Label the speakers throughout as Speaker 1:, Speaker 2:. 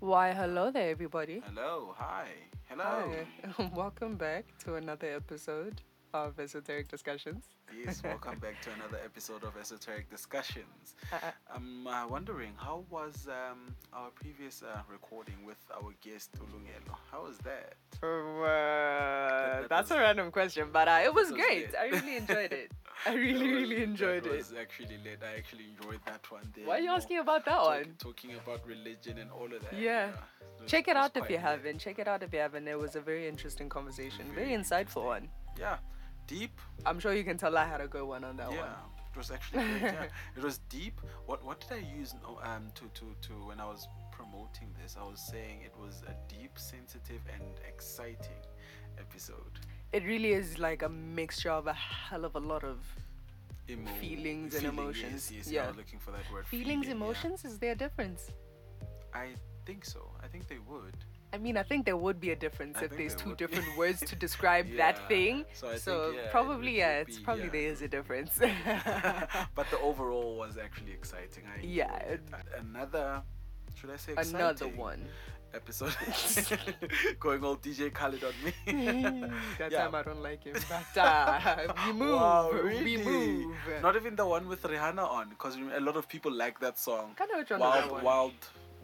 Speaker 1: Why, hello there, everybody.
Speaker 2: Hello, hi, hello.
Speaker 1: Hi. Welcome back to another episode of Esoteric Discussions.
Speaker 2: Yes, welcome back to another episode of Esoteric Discussions.
Speaker 1: Uh,
Speaker 2: I'm uh, wondering how was um, our previous uh, recording with our guest Ulungelo? How was that?
Speaker 1: uh,
Speaker 2: that
Speaker 1: that's
Speaker 2: was-
Speaker 1: a random question, but uh, it was
Speaker 2: was
Speaker 1: great. I really enjoyed it. I really,
Speaker 2: was-
Speaker 1: really enjoyed it.
Speaker 2: was actually lit. I actually enjoyed that one. There,
Speaker 1: Why are you asking about that
Speaker 2: talk-
Speaker 1: one?
Speaker 2: Talking about religion and all of that.
Speaker 1: Yeah.
Speaker 2: was-
Speaker 1: Check it out if you haven't. Check it out if you haven't. It was a very interesting conversation, very
Speaker 2: Very
Speaker 1: insightful one.
Speaker 2: Yeah, deep.
Speaker 1: I'm sure you can tell I had a good one on that one.
Speaker 2: yeah,
Speaker 1: one.
Speaker 2: it was actually great. yeah. It was deep. What what did I use um to, to to when I was promoting this? I was saying it was a deep, sensitive, and exciting episode.
Speaker 1: It really is like a mixture of a hell of a lot of
Speaker 2: Emo-
Speaker 1: Feelings and
Speaker 2: feeling,
Speaker 1: emotions.
Speaker 2: Yes, yes,
Speaker 1: Yeah.
Speaker 2: Looking for that word.
Speaker 1: feelings,
Speaker 2: feeling, yeah.
Speaker 1: emotions. Is there a difference?
Speaker 2: I think so. I think they would.
Speaker 1: I mean, I think there would be a difference
Speaker 2: I
Speaker 1: if there's
Speaker 2: there
Speaker 1: two
Speaker 2: would
Speaker 1: different words to describe that thing.
Speaker 2: So I
Speaker 1: So
Speaker 2: think, yeah,
Speaker 1: probably,
Speaker 2: would-
Speaker 1: yeah,
Speaker 2: would
Speaker 1: it's
Speaker 2: be-
Speaker 1: probably
Speaker 2: yeah.
Speaker 1: there is a difference.
Speaker 2: but the overall was actually exciting. I
Speaker 1: Yeah, it-
Speaker 2: it. another. Should I say
Speaker 1: Another
Speaker 2: exciting
Speaker 1: one.
Speaker 2: Episode? Going all DJ Khaled on me.
Speaker 1: that
Speaker 2: Yeah.
Speaker 1: time I don't like him, but uh, we move.
Speaker 2: Wow,
Speaker 1: We move.
Speaker 2: Not even the one with Rihanna on, because a lot of people like that song.
Speaker 1: kind of which one
Speaker 2: Wild, wild, wild.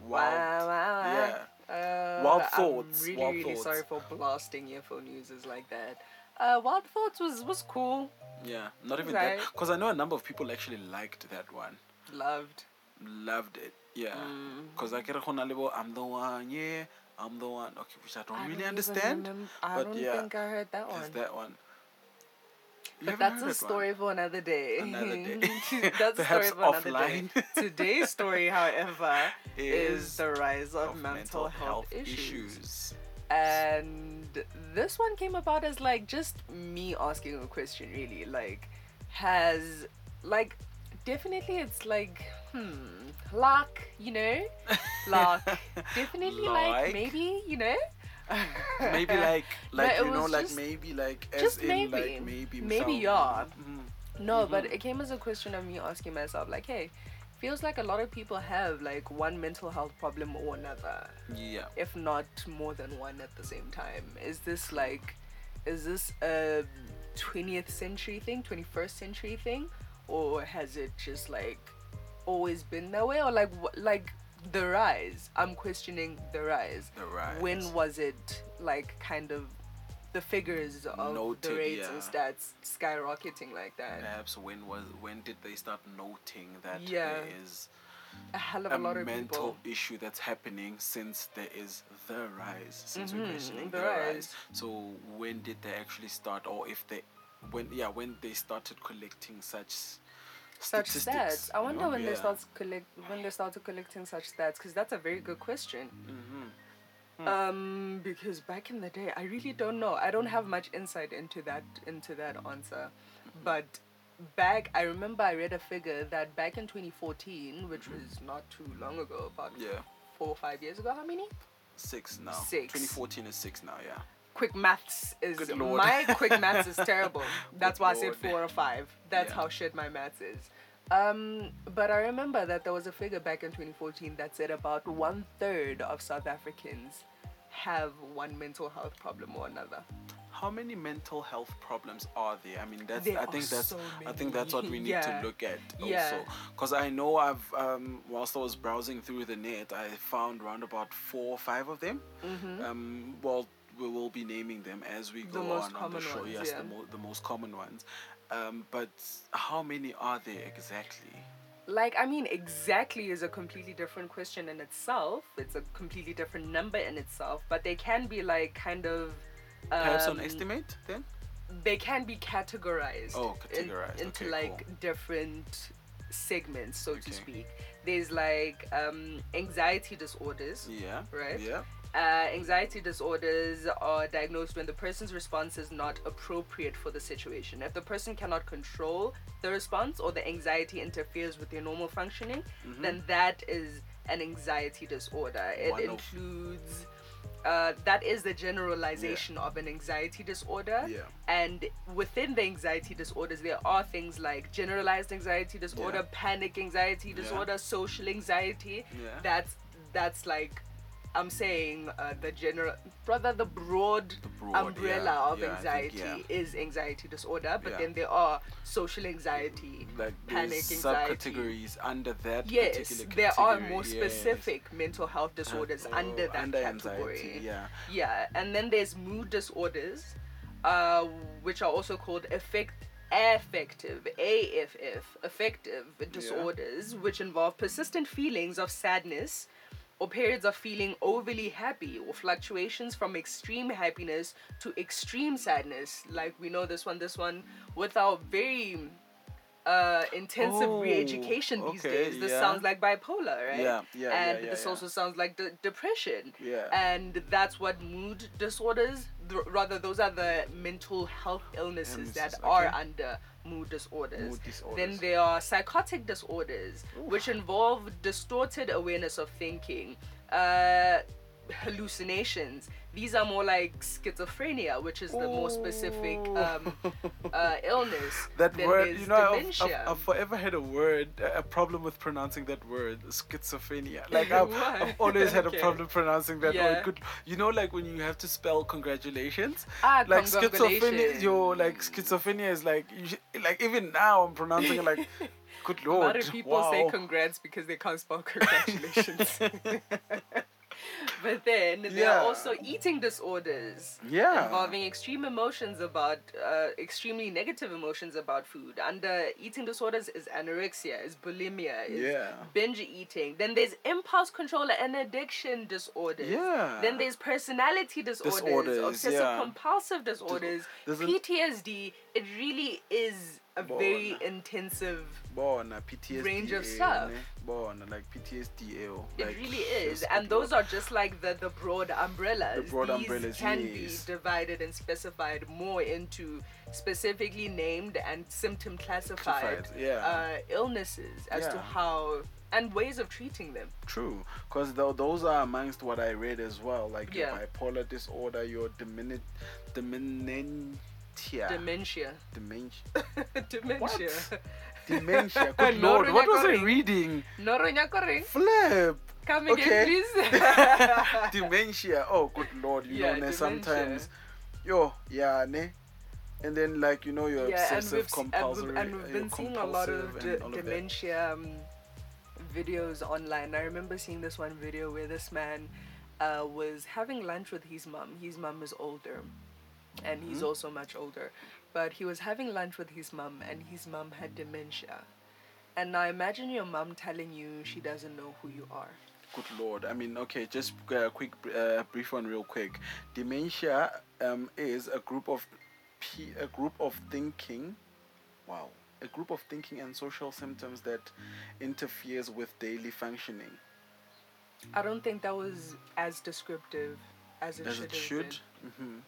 Speaker 1: Wow, wow.
Speaker 2: Yeah.
Speaker 1: Uh,
Speaker 2: Wild
Speaker 1: I'm
Speaker 2: Thoughts,
Speaker 1: really,
Speaker 2: Wild
Speaker 1: really
Speaker 2: Thoughts.
Speaker 1: sorry for blasting earphone users like that. Uh, Wild Thoughts was was cool.
Speaker 2: Yeah, not even
Speaker 1: Right.
Speaker 2: that. Because I know a number of people actually liked that one.
Speaker 1: Loved.
Speaker 2: Loved it. Yeah.
Speaker 1: Mm.
Speaker 2: Because I get a Honalibo, I'm the one, yeah, I'm the one. Okay, which I don't
Speaker 1: I
Speaker 2: really
Speaker 1: even
Speaker 2: understand.
Speaker 1: I
Speaker 2: but
Speaker 1: don't
Speaker 2: yeah,
Speaker 1: think I heard that
Speaker 2: It's
Speaker 1: one.
Speaker 2: that one. You
Speaker 1: But that's a
Speaker 2: that one?
Speaker 1: story for another day.
Speaker 2: Another day.
Speaker 1: that's a
Speaker 2: Perhaps
Speaker 1: story for another
Speaker 2: offline.
Speaker 1: day. Today's story, however, is,
Speaker 2: Is
Speaker 1: the rise of,
Speaker 2: of
Speaker 1: mental, health, issues.
Speaker 2: issues.
Speaker 1: And this one came about as like just me asking a question, really. Like, has, like, definitely it's like, hmm, luck, you know? Luck. definitely like,
Speaker 2: Like?
Speaker 1: maybe, you know?
Speaker 2: maybe like like you know like
Speaker 1: just-
Speaker 2: maybe like as
Speaker 1: just
Speaker 2: in
Speaker 1: maybe.
Speaker 2: like maybe
Speaker 1: Maybe, yeah.
Speaker 2: Mhm.
Speaker 1: No, but
Speaker 2: Mhm.
Speaker 1: it came as a question of me asking myself, like, hey, feels like a lot of people have like one mental health problem or another,
Speaker 2: yeah
Speaker 1: if not more than one at the same time. Is this like, is this a 20th century thing, 21st century thing, or has it just like always been that way, or like wh- like the rise? I'm questioning the rise.
Speaker 2: the rise
Speaker 1: When was it like kind of the figures of the
Speaker 2: Noted,
Speaker 1: rates and stats skyrocketing like that?
Speaker 2: perhaps when was when did they start noting that
Speaker 1: Yeah.
Speaker 2: there is
Speaker 1: a hell of
Speaker 2: a
Speaker 1: a lot of
Speaker 2: mental
Speaker 1: people.
Speaker 2: issue that's happening since there is the rise since we're
Speaker 1: Mhm,
Speaker 2: questioning
Speaker 1: the
Speaker 2: the,
Speaker 1: rise.
Speaker 2: rise. so when did they actually start or if they when yeah when they started collecting such
Speaker 1: Such stats. I
Speaker 2: you
Speaker 1: wonder
Speaker 2: know?
Speaker 1: when they start collect when they started collecting such stats because that's a very good question.
Speaker 2: Mhm. Hmm.
Speaker 1: Um, because back in the day, I really don't know. I don't have much insight into that into that answer,
Speaker 2: Mm-hmm.
Speaker 1: but back I remember I read a figure that back in 2014, which
Speaker 2: Mm-hmm.
Speaker 1: was not too long ago, about
Speaker 2: yeah
Speaker 1: four or five years ago. How many?
Speaker 2: six now
Speaker 1: Six.
Speaker 2: 2014 is six now yeah
Speaker 1: quick maths is
Speaker 2: Good lord.
Speaker 1: my quick maths is terrible. That's
Speaker 2: Good
Speaker 1: why I said four or five. That's
Speaker 2: Yeah.
Speaker 1: how shit my maths is. Um, but I remember that there was a figure back in 2014 that said about one third of South Africans have one mental health problem or another.
Speaker 2: how many mental health problems are there? I mean, that's
Speaker 1: There
Speaker 2: I think that's
Speaker 1: so
Speaker 2: I think that's what we need
Speaker 1: Yeah.
Speaker 2: to look at
Speaker 1: Yeah.
Speaker 2: also. Because I know I've um, whilst I was browsing through the net, I found around about four or five of them. Um, well, we will be naming them as we. Go on on the show.
Speaker 1: ones,
Speaker 2: yes,
Speaker 1: yeah.
Speaker 2: the, mo- the most common ones. Um, but how many are there exactly?
Speaker 1: Like, I mean, exactly is a completely different question in itself. It's a completely different number in itself, but they can be like kind of.
Speaker 2: Perhaps
Speaker 1: um,
Speaker 2: an estimate then.
Speaker 1: they can be categorized,
Speaker 2: Oh,
Speaker 1: in-
Speaker 2: categorized.
Speaker 1: into
Speaker 2: Okay,
Speaker 1: like different segments, so to speak. There's like um, anxiety disorders.
Speaker 2: Yeah.
Speaker 1: Right.
Speaker 2: Yeah.
Speaker 1: Uh, anxiety disorders are diagnosed when the person's response is not appropriate for the situation. If the person cannot control the response or the anxiety interferes with their normal functioning, then that is an anxiety disorder. It
Speaker 2: Mm-hmm. One
Speaker 1: includes. Uh, that is the generalization of an anxiety disorder.
Speaker 2: Yeah.
Speaker 1: And within the anxiety disorders, there are things like generalized anxiety disorder,
Speaker 2: Yeah.
Speaker 1: panic anxiety
Speaker 2: Yeah.
Speaker 1: disorder, social anxiety.
Speaker 2: Yeah.
Speaker 1: That's that's like I'm saying uh, the general, rather the broad,
Speaker 2: The broad,
Speaker 1: umbrella
Speaker 2: yeah,
Speaker 1: of
Speaker 2: yeah, I think,
Speaker 1: anxiety is anxiety disorder, but
Speaker 2: Yeah.
Speaker 1: then there are social anxiety,
Speaker 2: like
Speaker 1: panic anxiety.
Speaker 2: subcategories under that
Speaker 1: Yes,
Speaker 2: particular
Speaker 1: there are
Speaker 2: category,
Speaker 1: more
Speaker 2: yes.
Speaker 1: specific mental health disorders
Speaker 2: Oh,
Speaker 1: under that
Speaker 2: under
Speaker 1: category.
Speaker 2: anxiety, yeah.
Speaker 1: Yeah, and then there's mood disorders, uh, which are also called affect affective AFF affective disorders, which involve persistent feelings of sadness or periods of feeling overly happy or fluctuations from extreme happiness to extreme sadness. Like we know this one, this one with our very uh, intensive
Speaker 2: Oh,
Speaker 1: re-education these
Speaker 2: okay,
Speaker 1: days. This
Speaker 2: yeah.
Speaker 1: sounds like bipolar, right?
Speaker 2: Yeah, yeah,
Speaker 1: And
Speaker 2: yeah,
Speaker 1: this
Speaker 2: yeah.
Speaker 1: also sounds like de- depression.
Speaker 2: Yeah.
Speaker 1: And that's what mood disorders, th- rather, those are the mental health illnesses
Speaker 2: Illnesses,
Speaker 1: that are under mood disorders.
Speaker 2: Mood disorders.
Speaker 1: Then there are psychotic disorders, which involve distorted awareness of thinking, uh, hallucinations. These are more like schizophrenia, which is the more specific um, uh, illness.
Speaker 2: That
Speaker 1: Then
Speaker 2: word, you know, I've, I've. I've forever had a word, a problem with pronouncing that word, schizophrenia. Like I've, I've always had
Speaker 1: Okay.
Speaker 2: a problem pronouncing that
Speaker 1: Yeah.
Speaker 2: word. Good, you know, like when you have to spell congratulations.
Speaker 1: Ah,
Speaker 2: like schizophrenia,
Speaker 1: congratulations.
Speaker 2: like schizophrenia is like, you sh- like even now I'm pronouncing it like, good lord!
Speaker 1: A lot of people
Speaker 2: wow.
Speaker 1: say congrats because they can't spell congratulations. But then there
Speaker 2: Yeah.
Speaker 1: are also eating disorders
Speaker 2: Yeah.
Speaker 1: involving extreme emotions about uh, extremely negative emotions about food. Under eating disorders is anorexia, is bulimia, is
Speaker 2: Yeah.
Speaker 1: binge eating. Then there's impulse control and addiction disorders.
Speaker 2: Yeah.
Speaker 1: Then there's personality disorders,
Speaker 2: Disorders,
Speaker 1: obsessive compulsive disorders,
Speaker 2: an-
Speaker 1: PTSD. It really is a very intensive range of stuff.
Speaker 2: Bona, like PTSD. oh,
Speaker 1: It
Speaker 2: like,
Speaker 1: really is, and those are just like the the broad umbrellas.
Speaker 2: The broad
Speaker 1: These
Speaker 2: umbrellas,
Speaker 1: can
Speaker 2: yes.
Speaker 1: be divided and specified more into specifically named and symptom classified
Speaker 2: yeah.
Speaker 1: uh, illnesses as to how and ways of treating them.
Speaker 2: True, because those are amongst what I read as well, like
Speaker 1: Yeah.
Speaker 2: your bipolar disorder, your dimini- dementia,
Speaker 1: Dementia.
Speaker 2: dementia,
Speaker 1: Dementia.
Speaker 2: dementia. Good lord, what was I reading? Flip.
Speaker 1: Come again,
Speaker 2: Okay.
Speaker 1: please.
Speaker 2: dementia. Oh, good lord, you
Speaker 1: Yeah,
Speaker 2: know, ne, sometimes, yo, yeah, ne. And then, like you know, your
Speaker 1: yeah,
Speaker 2: obsessive
Speaker 1: we've, and and we've
Speaker 2: uh,
Speaker 1: been seeing a lot of
Speaker 2: compulsive
Speaker 1: de-
Speaker 2: and of
Speaker 1: dementia um, videos online. I remember seeing this one video where this man uh, was having lunch with his mom. His mom is older, and he's
Speaker 2: Mm-hmm.
Speaker 1: also much older. But he was having lunch with his mom, and his mom had dementia. And now imagine your mom telling you she doesn't know who you are.
Speaker 2: Good lord. I mean, okay, just a quick, uh, brief one, real quick. Dementia um, is a group of, p- a group of thinking. Wow, a group of thinking and social symptoms that interferes with daily functioning.
Speaker 1: I don't think that was as descriptive as it
Speaker 2: As
Speaker 1: should
Speaker 2: it should.
Speaker 1: been.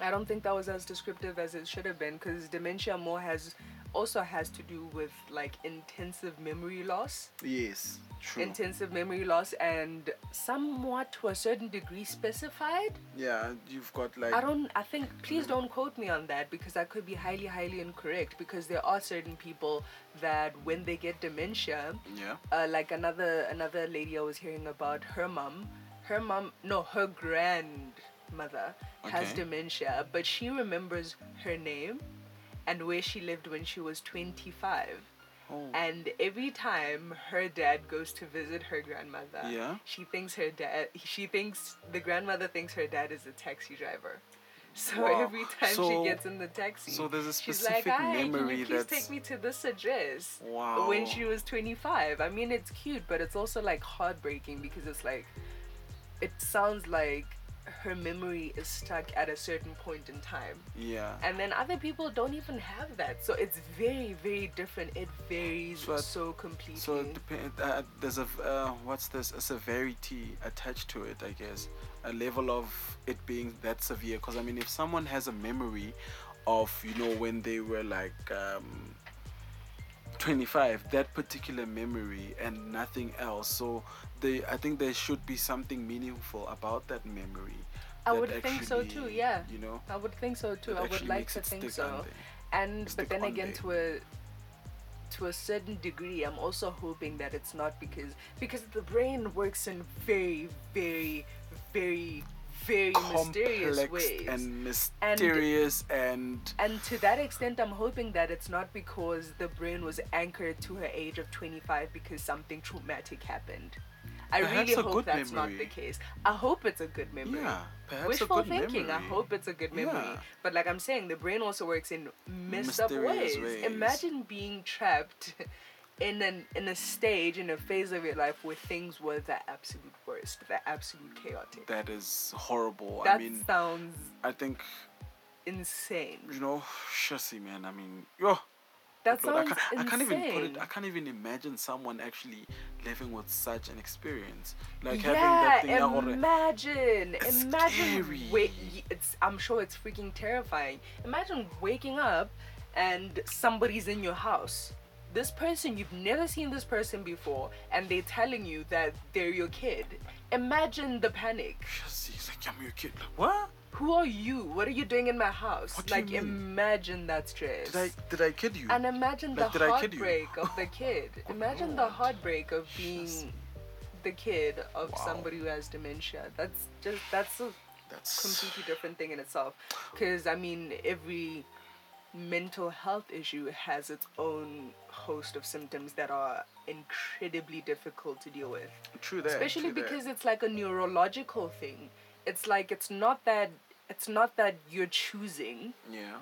Speaker 1: I don't think that was as descriptive as it should have been because dementia more has also has to do with like intensive memory loss,
Speaker 2: Yes, true.
Speaker 1: intensive memory loss, and somewhat to a certain degree specified.
Speaker 2: yeah, you've got like.
Speaker 1: I don't. I think. Please don't quote me on that because that could be highly, highly incorrect. Because there are certain people that when they get dementia,
Speaker 2: Yeah.
Speaker 1: uh, like another another lady I was hearing about, her mom, her mom, no, her grandmother has
Speaker 2: Okay.
Speaker 1: dementia, but she remembers her name and where she lived when she was 25.
Speaker 2: Oh.
Speaker 1: And every time her dad goes to visit her grandmother,
Speaker 2: Yeah.
Speaker 1: she thinks her dad, she thinks the grandmother thinks her dad is a taxi driver. So
Speaker 2: Wow.
Speaker 1: every time
Speaker 2: So-
Speaker 1: she gets in the taxi,
Speaker 2: so there's a specific
Speaker 1: she's like, "Hi, can you please
Speaker 2: that's-
Speaker 1: take me to this address?"
Speaker 2: Wow.
Speaker 1: When she was 25. I mean, it's cute, but it's also like heartbreaking because it's like, it sounds like her memory is stuck at a certain point in time.
Speaker 2: Yeah.
Speaker 1: And then other people don't even have that. So it's very, very different. It varies
Speaker 2: So
Speaker 1: so, completely.
Speaker 2: So it depend, uh, there's a, uh, what's this a severity attached to it, I guess, a level of it being that severe. Because I mean, if someone has a memory of you know when they were like um, 25, that particular memory and nothing else. So they, I think there should be something meaningful about that memory.
Speaker 1: I
Speaker 2: that
Speaker 1: would think so too, yeah.
Speaker 2: You know.
Speaker 1: I would think so too. I would like to think so. And
Speaker 2: stick
Speaker 1: but then again,
Speaker 2: there.
Speaker 1: to a to a certain degree, I'm also hoping that it's not because because the brain works in very, very, very, very mysterious ways.
Speaker 2: and mysterious and,
Speaker 1: And to that extent, I'm hoping that it's not because the brain was anchored to her age of 25 because something traumatic happened. I
Speaker 2: Perhaps
Speaker 1: really hope that's not the case. I hope it's a good memory.
Speaker 2: yeah perhaps
Speaker 1: Wishful
Speaker 2: a good
Speaker 1: thinking. I hope it's a good memory.
Speaker 2: Yeah.
Speaker 1: But like I'm saying, the brain also works in messed up ways.
Speaker 2: ways.
Speaker 1: Imagine being trapped in an in a stage in a phase of your life where things were the absolute worst, the absolute chaotic.
Speaker 2: that is horrible
Speaker 1: that
Speaker 2: i mean
Speaker 1: sounds
Speaker 2: i think
Speaker 1: insane.
Speaker 2: you know shushy man i mean yo
Speaker 1: That
Speaker 2: Lord, I can't, I can't even put it. I can't even imagine someone actually living with such an experience, like
Speaker 1: yeah,
Speaker 2: having that thing.
Speaker 1: imagine,
Speaker 2: It's
Speaker 1: imagine.
Speaker 2: scary.
Speaker 1: Wait, it's. I'm sure it's freaking terrifying. Imagine waking up and somebody's in your house. This person you've never seen this person before, and they're telling you that they're your kid. Imagine the panic.
Speaker 2: He's like, I'm your kid. Like, what?
Speaker 1: Who are you? What are you doing in my house?
Speaker 2: What
Speaker 1: like, imagine that stress.
Speaker 2: Did I did I kid you?
Speaker 1: And imagine
Speaker 2: Like,
Speaker 1: the
Speaker 2: did I kid you?
Speaker 1: heartbreak of the kid. Imagine the heartbreak of being the kid of
Speaker 2: Wow.
Speaker 1: somebody who has dementia. That's just that's a
Speaker 2: That's
Speaker 1: completely different thing in itself. Because I mean, every mental health issue has its own host of symptoms that are incredibly difficult to deal with
Speaker 2: true that.
Speaker 1: especially
Speaker 2: true that.
Speaker 1: because it's like a neurological thing it's like it's not that it's not that you're choosing
Speaker 2: yeah,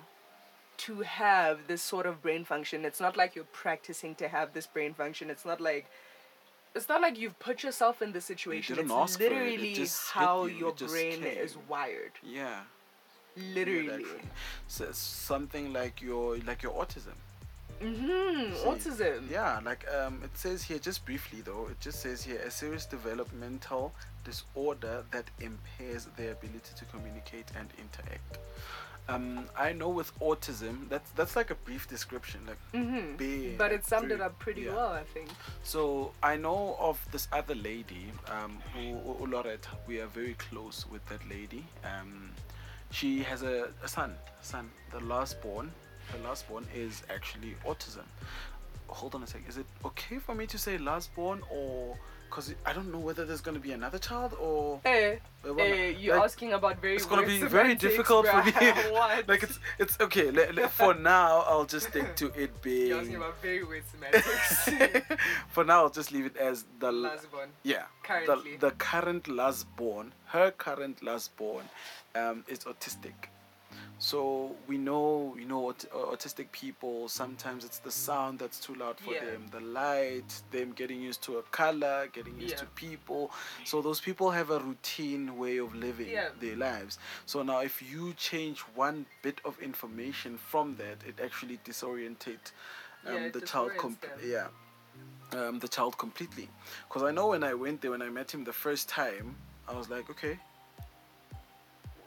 Speaker 1: to have this sort of brain function. It's not like you're practicing to have this brain function. It's not like it's not like you've put yourself in the situation.
Speaker 2: didn't
Speaker 1: it's
Speaker 2: ask for it, it
Speaker 1: literally how
Speaker 2: you,
Speaker 1: your brain is wired.
Speaker 2: Yeah.
Speaker 1: literally.
Speaker 2: So something like your like your autism.
Speaker 1: Mm-hmm
Speaker 2: See,
Speaker 1: autism
Speaker 2: Yeah, like um, it says here just briefly though. It just says here a serious developmental disorder that impairs their ability to communicate and interact. Um, I know with autism, that's that's like a brief description, like
Speaker 1: mm-hmm.
Speaker 2: bare,
Speaker 1: but it summed it up pretty
Speaker 2: yeah.
Speaker 1: well i think
Speaker 2: So I know of this other lady, um, who, who-. We are very close with that lady. Um, she has a, a son. Son, the last born. Her last born is actually autism. Hold on a sec. Is it okay for me to say last born or? Cause I don't know whether there's gonna be another child or. Well,
Speaker 1: eh, you're
Speaker 2: like,
Speaker 1: asking about very
Speaker 2: it's gonna be very difficult for me. like it's it's okay. Le- le- for now, I'll just stick to it being.
Speaker 1: You're asking about very weird semantics.
Speaker 2: for now, I'll just leave it as the
Speaker 1: Last born.
Speaker 2: yeah
Speaker 1: Currently.
Speaker 2: the, the current last born her current last born um, is autistic so we know you know aut- uh, autistic people sometimes it's the sound that's too loud for
Speaker 1: Yeah.
Speaker 2: them the light them getting used to a color getting used
Speaker 1: Yeah.
Speaker 2: to people so those people have a routine way of living
Speaker 1: Yeah.
Speaker 2: their lives so now if you change one bit of information from that it actually disorientate um, the child comp- yeah um, the child completely. Because I know when I went there, when I met him the first time, I was like, okay,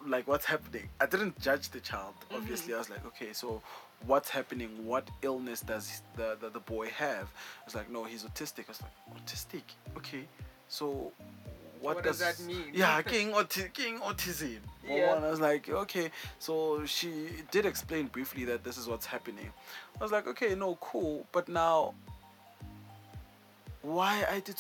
Speaker 2: like what's happening? I didn't judge the child.
Speaker 1: Mm-hmm.
Speaker 2: Obviously, I was like, okay, so what's happening? What illness does the, the, the boy have? I was like, no, he's autistic. I was like, autistic? Okay, so. What,
Speaker 1: What does that mean?
Speaker 2: Yeah, king, auti- king autism.
Speaker 1: Yeah.
Speaker 2: And I was like, okay. So she did explain briefly that this is what's happening. I was like, okay, no, cool. But now why I did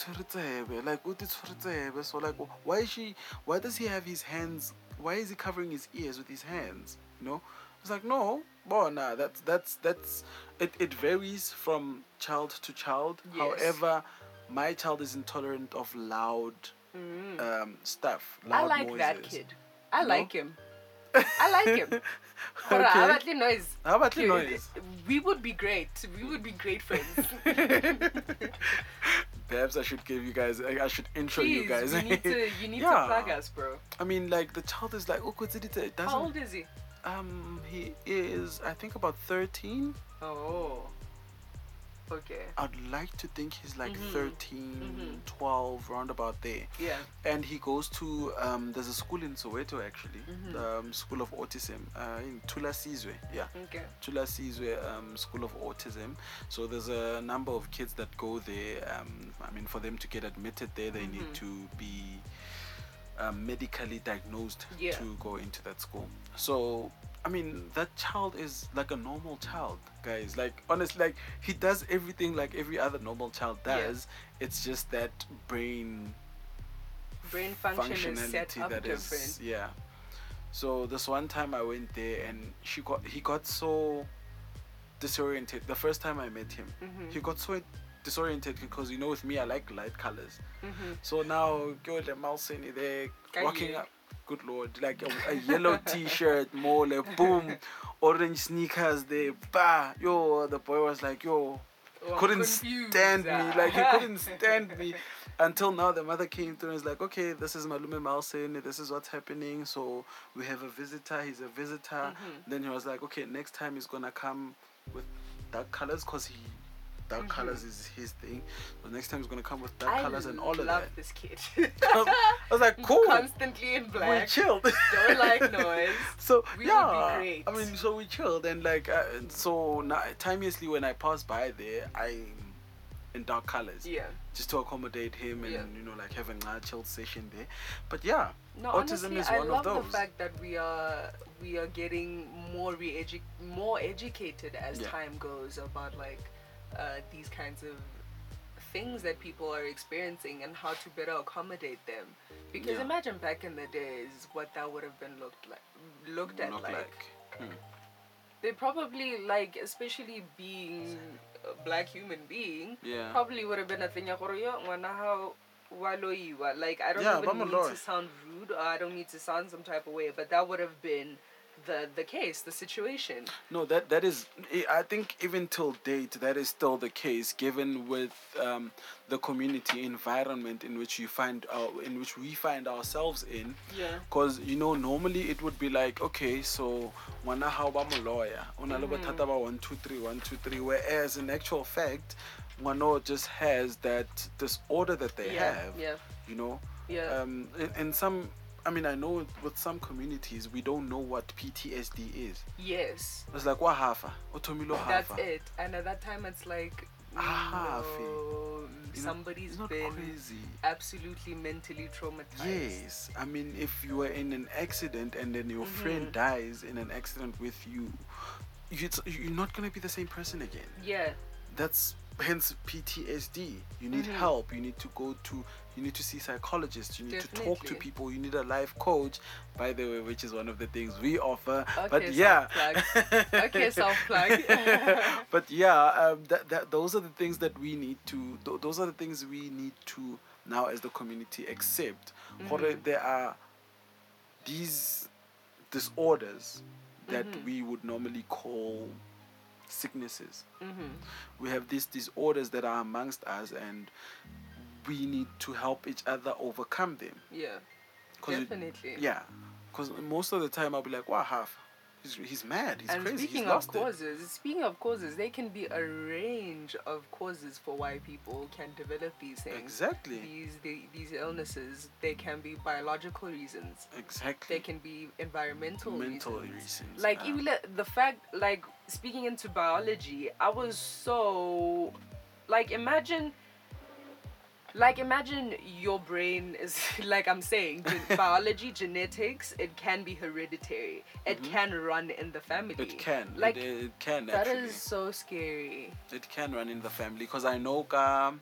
Speaker 2: like what did so like why is she why does he have his hands why is he covering his ears with his hands you know it's like no well nah that's that's that's it, it varies from child to child
Speaker 1: Yes.
Speaker 2: however my child is intolerant of loud
Speaker 1: Mm.
Speaker 2: um stuff
Speaker 1: I
Speaker 2: loud
Speaker 1: like that kid. I
Speaker 2: No?
Speaker 1: like him. I like him. On, how about the noise?
Speaker 2: how about the noise
Speaker 1: We would be great. We would be great friends.
Speaker 2: perhaps i should give you guys i I should intro
Speaker 1: Please,
Speaker 2: you guys
Speaker 1: you need to you need
Speaker 2: Yeah.
Speaker 1: to plug us, bro.
Speaker 2: i mean like the child is like oh it doesn't
Speaker 1: How old is he?
Speaker 2: Um, he is, I think, about 13.
Speaker 1: Oh. Okay.
Speaker 2: I'd like to think he's like
Speaker 1: Mhm.
Speaker 2: 13,
Speaker 1: Mhm.
Speaker 2: 12, round about there.
Speaker 1: Yeah.
Speaker 2: And he goes to, um, there's a school in Soweto actually,
Speaker 1: Mhm.
Speaker 2: um, School of Autism, uh, in Tula Sizwe. Yeah,
Speaker 1: Okay.
Speaker 2: Tula Sizwe um, School of Autism. So there's a number of kids that go there. Um, I mean, for them to get admitted there, they need
Speaker 1: Mhm.
Speaker 2: to be um, medically diagnosed
Speaker 1: Yeah.
Speaker 2: to go into that school. So, I mean, that child is like a normal child, guys. Like, honestly, like he does everything like every other normal child
Speaker 1: Yeah.
Speaker 2: does. It's just that brain
Speaker 1: brain function is set
Speaker 2: functionality
Speaker 1: up
Speaker 2: that is
Speaker 1: different.
Speaker 2: yeah. So this one time I went there and she got he got so disoriented. The first time I met him,
Speaker 1: Mhm.
Speaker 2: he got so disoriented because you know with me I like light colors.
Speaker 1: Mhm.
Speaker 2: So now go the mouse in there walking up. Good lord, like a, a yellow t-shirt, more like boom, orange sneakers there, bah. Yo, the boy was like, yo,
Speaker 1: Oh, I'm
Speaker 2: couldn't stand me. Like he couldn't stand me. Until now, the mother came through and was like, "Okay, this is Malume Malsen. This is what's happening. So we have a visitor. He's a visitor."
Speaker 1: Mhm.
Speaker 2: Then he was like, "Okay, next time he's gonna come with dark colors, cause he dark
Speaker 1: Mhm.
Speaker 2: colors is his thing. So next time he's gonna come with dark
Speaker 1: I
Speaker 2: colors and all of that.
Speaker 1: I love this kid.
Speaker 2: I was, I was like, "Cool,
Speaker 1: Constantly in black.
Speaker 2: we chilled."
Speaker 1: Don't like noise.
Speaker 2: So
Speaker 1: We
Speaker 2: yeah,
Speaker 1: great.
Speaker 2: I mean, so we chilled and like, uh, so now, timelessly when I pass by there, I'm in dark colors
Speaker 1: Yeah.
Speaker 2: just to accommodate him and
Speaker 1: Yeah.
Speaker 2: you know like having a chilled session there. But yeah,
Speaker 1: No,
Speaker 2: Autism
Speaker 1: honestly,
Speaker 2: is
Speaker 1: I
Speaker 2: one of
Speaker 1: love
Speaker 2: those.
Speaker 1: the fact that we are we are getting more re more educated as
Speaker 2: Yeah.
Speaker 1: time goes about like uh, these kinds of things that people are experiencing and how to better accommodate them. Because
Speaker 2: Yeah.
Speaker 1: imagine back in the days what that would have been looked like looked at
Speaker 2: look
Speaker 1: like.
Speaker 2: like. Hmm.
Speaker 1: They probably like especially being a black human being
Speaker 2: Yeah.
Speaker 1: probably would have been a thing ya gore, "Yo, ngwana hao wa like I don't
Speaker 2: Yeah,
Speaker 1: even mean to sound rude or I don't need to sound some type of way but that would have been the the case the situation
Speaker 2: No, that that is. I think even till date, that is still the case, given with um, the community environment in which you find, uh, in which we find ourselves in.
Speaker 1: yeah
Speaker 2: Because you know, normally it would be like, okay, so ngwana hao ba lawyer, o na le
Speaker 1: Mhm.
Speaker 2: bothata ba one two three one two three. Whereas in actual fact, ngwano just has that disorder that they
Speaker 1: yeah
Speaker 2: have.
Speaker 1: yeah
Speaker 2: You know,
Speaker 1: yeah
Speaker 2: um, in, in some. I mean, I know with some communities we don't know what PTSD is.
Speaker 1: yes
Speaker 2: It's like what hafa? Otomilo
Speaker 1: that's it and at that time it's like
Speaker 2: Ah,
Speaker 1: no,
Speaker 2: You know,
Speaker 1: somebody's been
Speaker 2: crazy.
Speaker 1: absolutely mentally traumatized
Speaker 2: Yes, I mean, if you are in an accident and then your friend
Speaker 1: Mhm.
Speaker 2: dies in an accident with you, you you're not gonna be the same person again.
Speaker 1: yeah
Speaker 2: That's hence PTSD. You need
Speaker 1: Mhm.
Speaker 2: help. You need to go to. You need to see psychologists. You need to talk to people. You need a life coach. By the way, which is one of the things we offer.
Speaker 1: Okay,
Speaker 2: but yeah.
Speaker 1: self-plug. Okay, self-plug.
Speaker 2: but yeah, um, that, that those are the things that we need to. Th- those are the things we need to now as the community accept.
Speaker 1: Mhm.
Speaker 2: There are these disorders that
Speaker 1: Mhm.
Speaker 2: we would normally call sicknesses.
Speaker 1: hmm
Speaker 2: We have these disorders that are amongst us, and we need to help each other overcome them.
Speaker 1: yeah
Speaker 2: 'Cause it-
Speaker 1: definitely
Speaker 2: yeah, because most of the time I'll be like, "Wow, half." He's, he's mad. He's
Speaker 1: and
Speaker 2: crazy.
Speaker 1: speaking
Speaker 2: he's
Speaker 1: of
Speaker 2: lost it."
Speaker 1: causes, speaking of causes, there can be a range of causes for why people can develop these things.
Speaker 2: Exactly.
Speaker 1: These the, these illnesses, they can be biological reasons.
Speaker 2: Exactly.
Speaker 1: They can be environmental
Speaker 2: mental
Speaker 1: reasons.
Speaker 2: reasons.
Speaker 1: Like
Speaker 2: um,
Speaker 1: even the fact, like speaking into biology, I was so, like imagine. Like imagine your brain is like I'm saying gen- biology genetics it can be hereditary it
Speaker 2: Mhm.
Speaker 1: can run in the family
Speaker 2: it can.
Speaker 1: like
Speaker 2: it, it can
Speaker 1: that
Speaker 2: actually.
Speaker 1: is so scary.
Speaker 2: It can run in the family because I know. Um,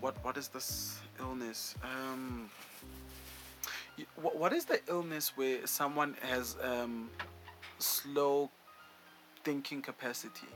Speaker 2: what what is this illness? Um. What, what is the illness where someone has um, slow thinking capacity?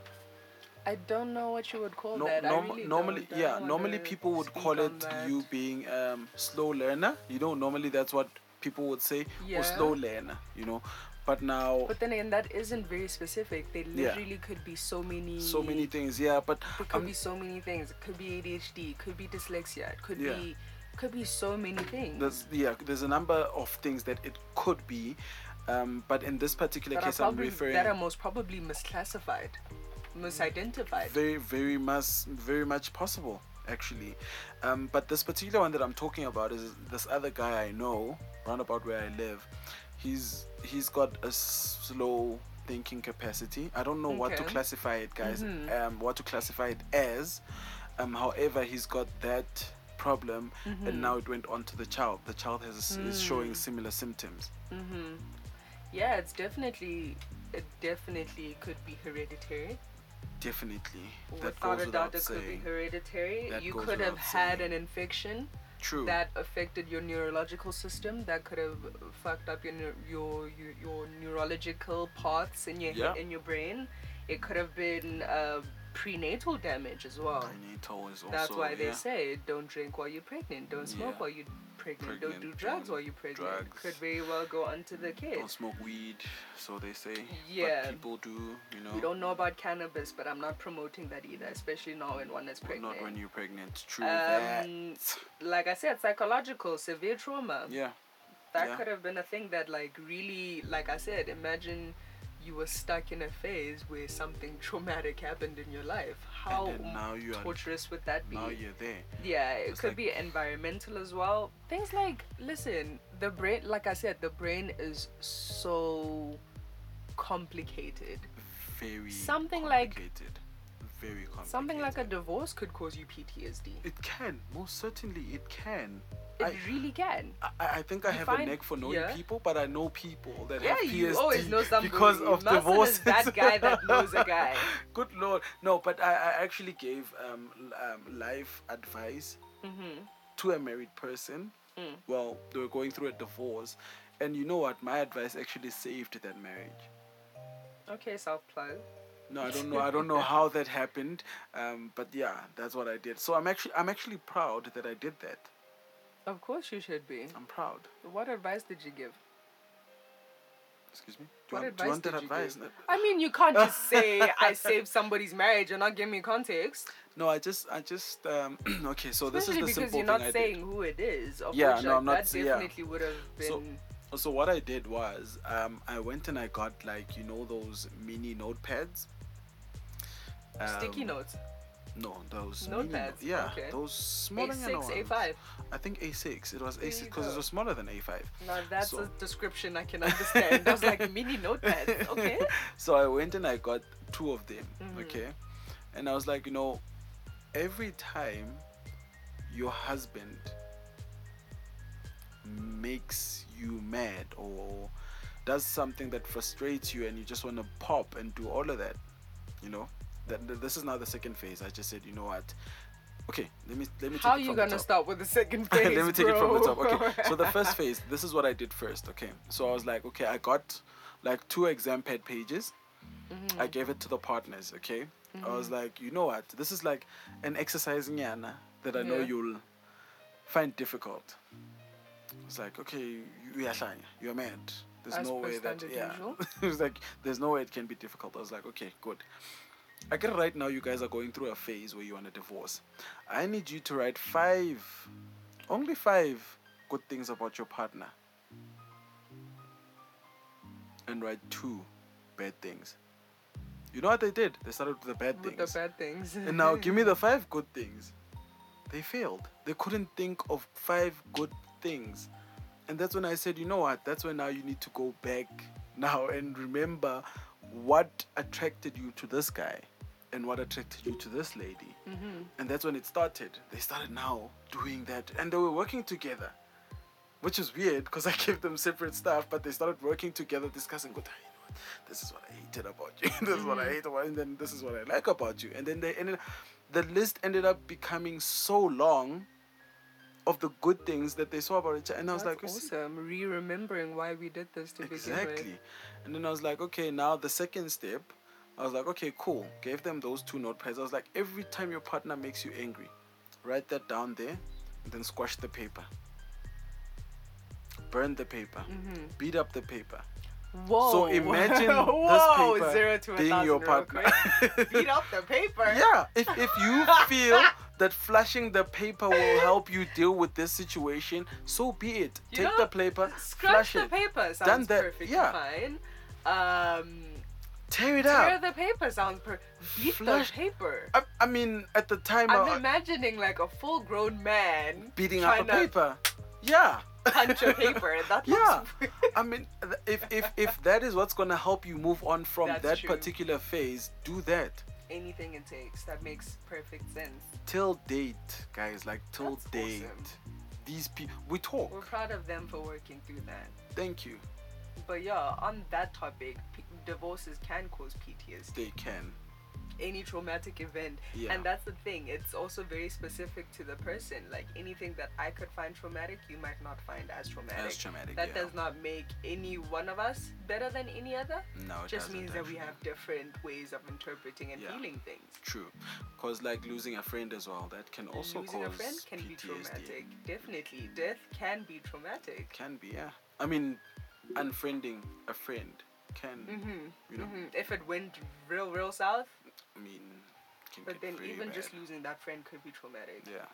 Speaker 1: I don't know what you would call
Speaker 2: No,
Speaker 1: that. I
Speaker 2: norm-
Speaker 1: really
Speaker 2: normally,
Speaker 1: don't. I
Speaker 2: yeah,
Speaker 1: don't
Speaker 2: normally people would call it
Speaker 1: that.
Speaker 2: you being um, slow learner. You know, normally that's what people would say,
Speaker 1: Yeah.
Speaker 2: or slow learner. You know, but now
Speaker 1: But then again, that isn't very specific. They
Speaker 2: Yeah.
Speaker 1: literally could be so many.
Speaker 2: so many things. Yeah, but
Speaker 1: It could
Speaker 2: um,
Speaker 1: be so many things. It could be ADHD. It could be dyslexia. It could
Speaker 2: Yeah.
Speaker 1: be, could be so many things.
Speaker 2: there's yeah, there's a number of things that it could be. Um, but in this particular
Speaker 1: that
Speaker 2: case, I'm referring
Speaker 1: that are most probably misclassified, misidentified.
Speaker 2: very very much very much possible actually um, but this particular one that i'm talking about is this other guy i know round about where i live he's he's got a slow thinking capacity i don't know what to classify it guys
Speaker 1: Mhm.
Speaker 2: um, what to classify it as um, however he's got that problem
Speaker 1: Mhm.
Speaker 2: and now it went on to the child the child has is showing
Speaker 1: Mm.
Speaker 2: similar symptoms
Speaker 1: hmm Yeah, it's definitely, it definitely could be hereditary.
Speaker 2: Definitely that
Speaker 1: Without a doubt, it could be hereditary. You could have had
Speaker 2: saying.
Speaker 1: an infection
Speaker 2: True.
Speaker 1: that affected your neurological system that could have fucked up your your your, your neurological paths in your
Speaker 2: Yeah.
Speaker 1: in your brain it could have been uh, prenatal damage as well
Speaker 2: Prenatal is also.
Speaker 1: that's why they say don't drink while you're pregnant don't smoke
Speaker 2: Yeah.
Speaker 1: while you're pregnant, don't do drugs while you're pregnant
Speaker 2: drugs.
Speaker 1: could very well go onto the kid
Speaker 2: Don't smoke weed, so they say.
Speaker 1: Yeah.
Speaker 2: But people do, you know.
Speaker 1: we don't know about cannabis but i'm not promoting that either especially now when one is pregnant
Speaker 2: Not when you're pregnant. True that.
Speaker 1: um, like i said psychological severe trauma
Speaker 2: Yeah.
Speaker 1: that
Speaker 2: Yeah.
Speaker 1: could have been a thing that like really like i said imagine you were stuck in a phase where something traumatic happened in your life how
Speaker 2: you are.
Speaker 1: torturous would that be
Speaker 2: Now you're there.
Speaker 1: yeah it
Speaker 2: It's
Speaker 1: could
Speaker 2: like-
Speaker 1: be environmental as well things like listen the brain like i said the brain is so complicated
Speaker 2: Very.
Speaker 1: Something like-
Speaker 2: complicated. Very complicated.
Speaker 1: something like a divorce could cause you ptsd
Speaker 2: It can. Most certainly, it can.
Speaker 1: it
Speaker 2: I-
Speaker 1: really can
Speaker 2: I, I think I
Speaker 1: You
Speaker 2: have
Speaker 1: find-
Speaker 2: a neck for knowing
Speaker 1: yeah.
Speaker 2: people, but I know people that
Speaker 1: yeah
Speaker 2: have PTSD
Speaker 1: you always know somebody
Speaker 2: because of
Speaker 1: Nelson
Speaker 2: divorce.
Speaker 1: is that guy that knows a guy
Speaker 2: Good lord, no! But I, I actually gave um, um, life advice
Speaker 1: mm-hmm.
Speaker 2: to a married person.
Speaker 1: Mm.
Speaker 2: Well, they were going through a divorce, and you know what? My advice actually saved that marriage.
Speaker 1: okay self plug
Speaker 2: No, I don't know. I don't know how that happened, um, but yeah, that's what I did. So I'm actually, I'm actually proud that I did that.
Speaker 1: Of course you should be.
Speaker 2: I'm proud.
Speaker 1: What advice did you give?
Speaker 2: Excuse me. Do
Speaker 1: What
Speaker 2: you want, do
Speaker 1: advice
Speaker 2: you want that
Speaker 1: did you
Speaker 2: advice?
Speaker 1: give? I mean, you can't just say I saved somebody's marriage and not give me context.
Speaker 2: No, I just, I just, um, okay. So this is
Speaker 1: Especially
Speaker 2: the
Speaker 1: because
Speaker 2: simple
Speaker 1: you're not
Speaker 2: I
Speaker 1: saying who it is. Of
Speaker 2: Yeah, no,
Speaker 1: like,
Speaker 2: I'm not
Speaker 1: That
Speaker 2: s- yeah.
Speaker 1: definitely would have
Speaker 2: So-
Speaker 1: been.
Speaker 2: So what I did was, um, I went and I got like you know those mini notepads.
Speaker 1: Sticky
Speaker 2: Um,
Speaker 1: notes.
Speaker 2: No, those mini
Speaker 1: Notepads,
Speaker 2: yeah,
Speaker 1: okay.
Speaker 2: those smaller
Speaker 1: A6,
Speaker 2: ones.
Speaker 1: A5.
Speaker 2: I think A6. It was
Speaker 1: There
Speaker 2: A6 because it was smaller than A5.
Speaker 1: Now that's
Speaker 2: So-
Speaker 1: a description I can understand. Those like mini notepads. Okay.
Speaker 2: So I went and I got two of them.
Speaker 1: Mhm.
Speaker 2: Okay, and I was like, you know, every time your husband makes you mad or does something that frustrates you and you just want to pop and do all of that, you know, this is now the second phase. I just said, you know what? Okay, let me let me.
Speaker 1: How
Speaker 2: take it
Speaker 1: you gonna start with the second phase?
Speaker 2: Let me take it from the top. Okay. So the first phase, this is what I did first. Okay. So I was like, okay, I got like two exam pad pages.
Speaker 1: Mhm.
Speaker 2: I gave it to the partners. Okay. I was like, you know what? This is like an exercise nyana that I know
Speaker 1: Yeah.
Speaker 2: you'll find difficult. It's like, okay, you are shy, you're mad. There's
Speaker 1: As
Speaker 2: no way that yeah.
Speaker 1: usual.
Speaker 2: it's like there's no way it can be difficult. I was like, okay, good. I get it right now. You guys are going through a phase where you want a divorce. I need you to write five, only five good things about your partner, and write two bad things. You know what they did? They started with the bad
Speaker 1: With
Speaker 2: things.
Speaker 1: the bad things.
Speaker 2: And now give me the five good things. They failed. They couldn't think of five good things. And that's when I said, you know what? That's when now you need to go back now and remember what attracted you to this guy and what attracted you to this lady.
Speaker 1: hmm
Speaker 2: And that's when it started. They started now doing that. And they were working together. Which is weird because I gave them separate stuff, but they started working together, discussing, good, you know what? This is what I hated about you. this is what I hate about and then this is what I like about you. And then they ended the list ended up becoming so long of the good things that they saw about each other. And I was like,
Speaker 1: awesome. Re-remembering why we did this to begin
Speaker 2: Exactly.
Speaker 1: with.
Speaker 2: And then I was like, okay, now the second step, I was like, okay, cool. Gave them those two notepads. I was like, every time your partner makes you angry, write that down there and then squash the paper. Burn the paper.
Speaker 1: hmm
Speaker 2: Beat up the paper.
Speaker 1: Whoa.
Speaker 2: So imagine
Speaker 1: Whoa,
Speaker 2: this paper
Speaker 1: zero
Speaker 2: being your partner.
Speaker 1: Beat up the paper.
Speaker 2: Yeah, if, if you feel that flushing the paper will help you deal with this situation, so be it.
Speaker 1: You
Speaker 2: Take
Speaker 1: know,
Speaker 2: the paper,
Speaker 1: Scratch
Speaker 2: flush
Speaker 1: the
Speaker 2: it,
Speaker 1: paper sounds
Speaker 2: Done that,
Speaker 1: perfectly
Speaker 2: yeah.
Speaker 1: fine. Um,
Speaker 2: tear it
Speaker 1: tear
Speaker 2: up.
Speaker 1: the paper sounds per. Beat
Speaker 2: Flush-
Speaker 1: the paper.
Speaker 2: I, I mean, at the time,
Speaker 1: I'm imagining like a full-grown man
Speaker 2: beating up a
Speaker 1: trying to
Speaker 2: paper. Yeah.
Speaker 1: punch a paper. That
Speaker 2: Yeah.
Speaker 1: looks
Speaker 2: I mean, th- if, if, if that is what's going to help you move on from
Speaker 1: That's
Speaker 2: that
Speaker 1: true.
Speaker 2: particular phase, do that.
Speaker 1: anything it takes. That makes perfect sense.
Speaker 2: Till date, guys, like till
Speaker 1: That's
Speaker 2: date.
Speaker 1: awesome.
Speaker 2: These people, we talk.
Speaker 1: We're proud of them for working through that.
Speaker 2: Thank you.
Speaker 1: But yeah, on that topic, p- divorces can cause PTSD.
Speaker 2: They can.
Speaker 1: any traumatic event
Speaker 2: Yeah.
Speaker 1: and that's the thing it's also very specific to the person like anything that i could find traumatic you might not find as traumatic
Speaker 2: As traumatic,
Speaker 1: that
Speaker 2: yeah.
Speaker 1: does not make any one of us better than any other
Speaker 2: No, it
Speaker 1: just means that we have different ways of interpreting and
Speaker 2: Yeah.
Speaker 1: feeling things
Speaker 2: True, because like losing a friend as well, that can also
Speaker 1: losing
Speaker 2: cause
Speaker 1: a friend can be
Speaker 2: PTSD.
Speaker 1: traumatic definitely death can be traumatic
Speaker 2: Can be, yeah. I mean, unfriending a friend can,
Speaker 1: mm-hmm.
Speaker 2: you know,
Speaker 1: hmm if it went real real south
Speaker 2: I mean, can
Speaker 1: but then even
Speaker 2: bad.
Speaker 1: just losing that friend could be traumatic
Speaker 2: yeah.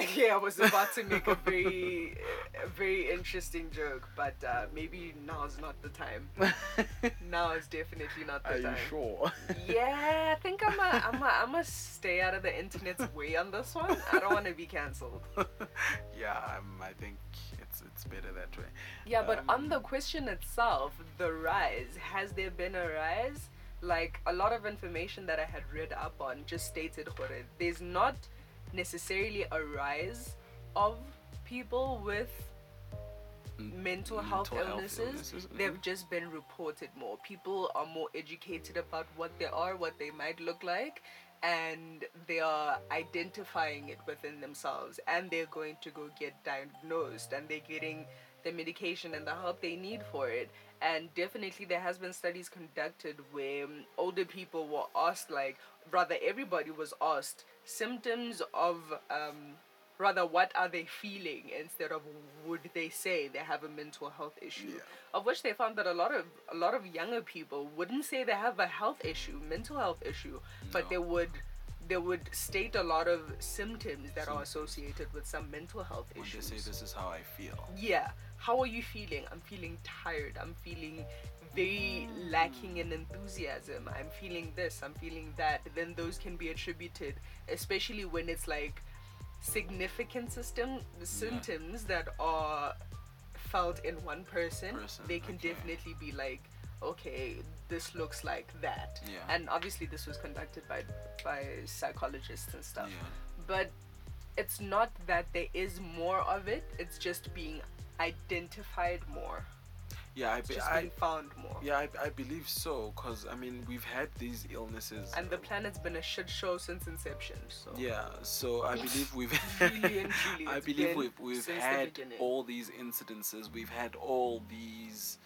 Speaker 1: yeah, I was about to make a very, a very interesting joke, but uh, maybe now is not the time. Now is definitely not the
Speaker 2: Are you
Speaker 1: time.
Speaker 2: sure?
Speaker 1: Yeah, I think I'm a, I'm a, I'm a stay out of the internet's way on this one. I don't want to be cancelled.
Speaker 2: yeah, um, I think it's it's better that way.
Speaker 1: Yeah, but on
Speaker 2: Um,
Speaker 1: the question itself, the rise, has there been a rise? Like a lot of information that I had read up on just stated there's not necessarily a rise of people with
Speaker 2: Mm,
Speaker 1: mental health
Speaker 2: health
Speaker 1: illnesses,
Speaker 2: illnesses,
Speaker 1: they've
Speaker 2: mhm.
Speaker 1: just been reported more. People are more educated about what they are, what they might look like, and they are identifying it within themselves and they're going to go get diagnosed and they're getting the medication and the help they need for it. And definitely, there has been studies conducted where older people were asked, like, rather everybody was asked symptoms of um, rather what are they feeling instead of would they say they have a mental health issue
Speaker 2: Yeah.
Speaker 1: of which they found that a lot of a lot of younger people wouldn't say they have a health issue mental health issue but they would they would state a lot of symptoms that are associated with some mental health
Speaker 2: When they
Speaker 1: issues.
Speaker 2: say this is how I feel.
Speaker 1: yeah. How are you feeling? I'm feeling tired. I'm feeling very lacking in enthusiasm. I'm feeling this i'm feeling that. Then those can be attributed especially when it's like significant system symptoms that are felt in one person,
Speaker 2: Person,
Speaker 1: they can
Speaker 2: okay.
Speaker 1: definitely be like okay this looks like that
Speaker 2: Yeah.
Speaker 1: and obviously this was conducted by by psychologists and stuff
Speaker 2: Yeah.
Speaker 1: but it's not that there is more of it it's just being identified more
Speaker 2: Yeah, I, be,
Speaker 1: just
Speaker 2: I
Speaker 1: found more
Speaker 2: yeah, I, I believe so. Cause I mean, we've had these illnesses.
Speaker 1: and the planet's been a shit show since inception so
Speaker 2: Yeah, so I believe we've.
Speaker 1: Really truly,
Speaker 2: I believe we've we've had all these incidences. We've had all these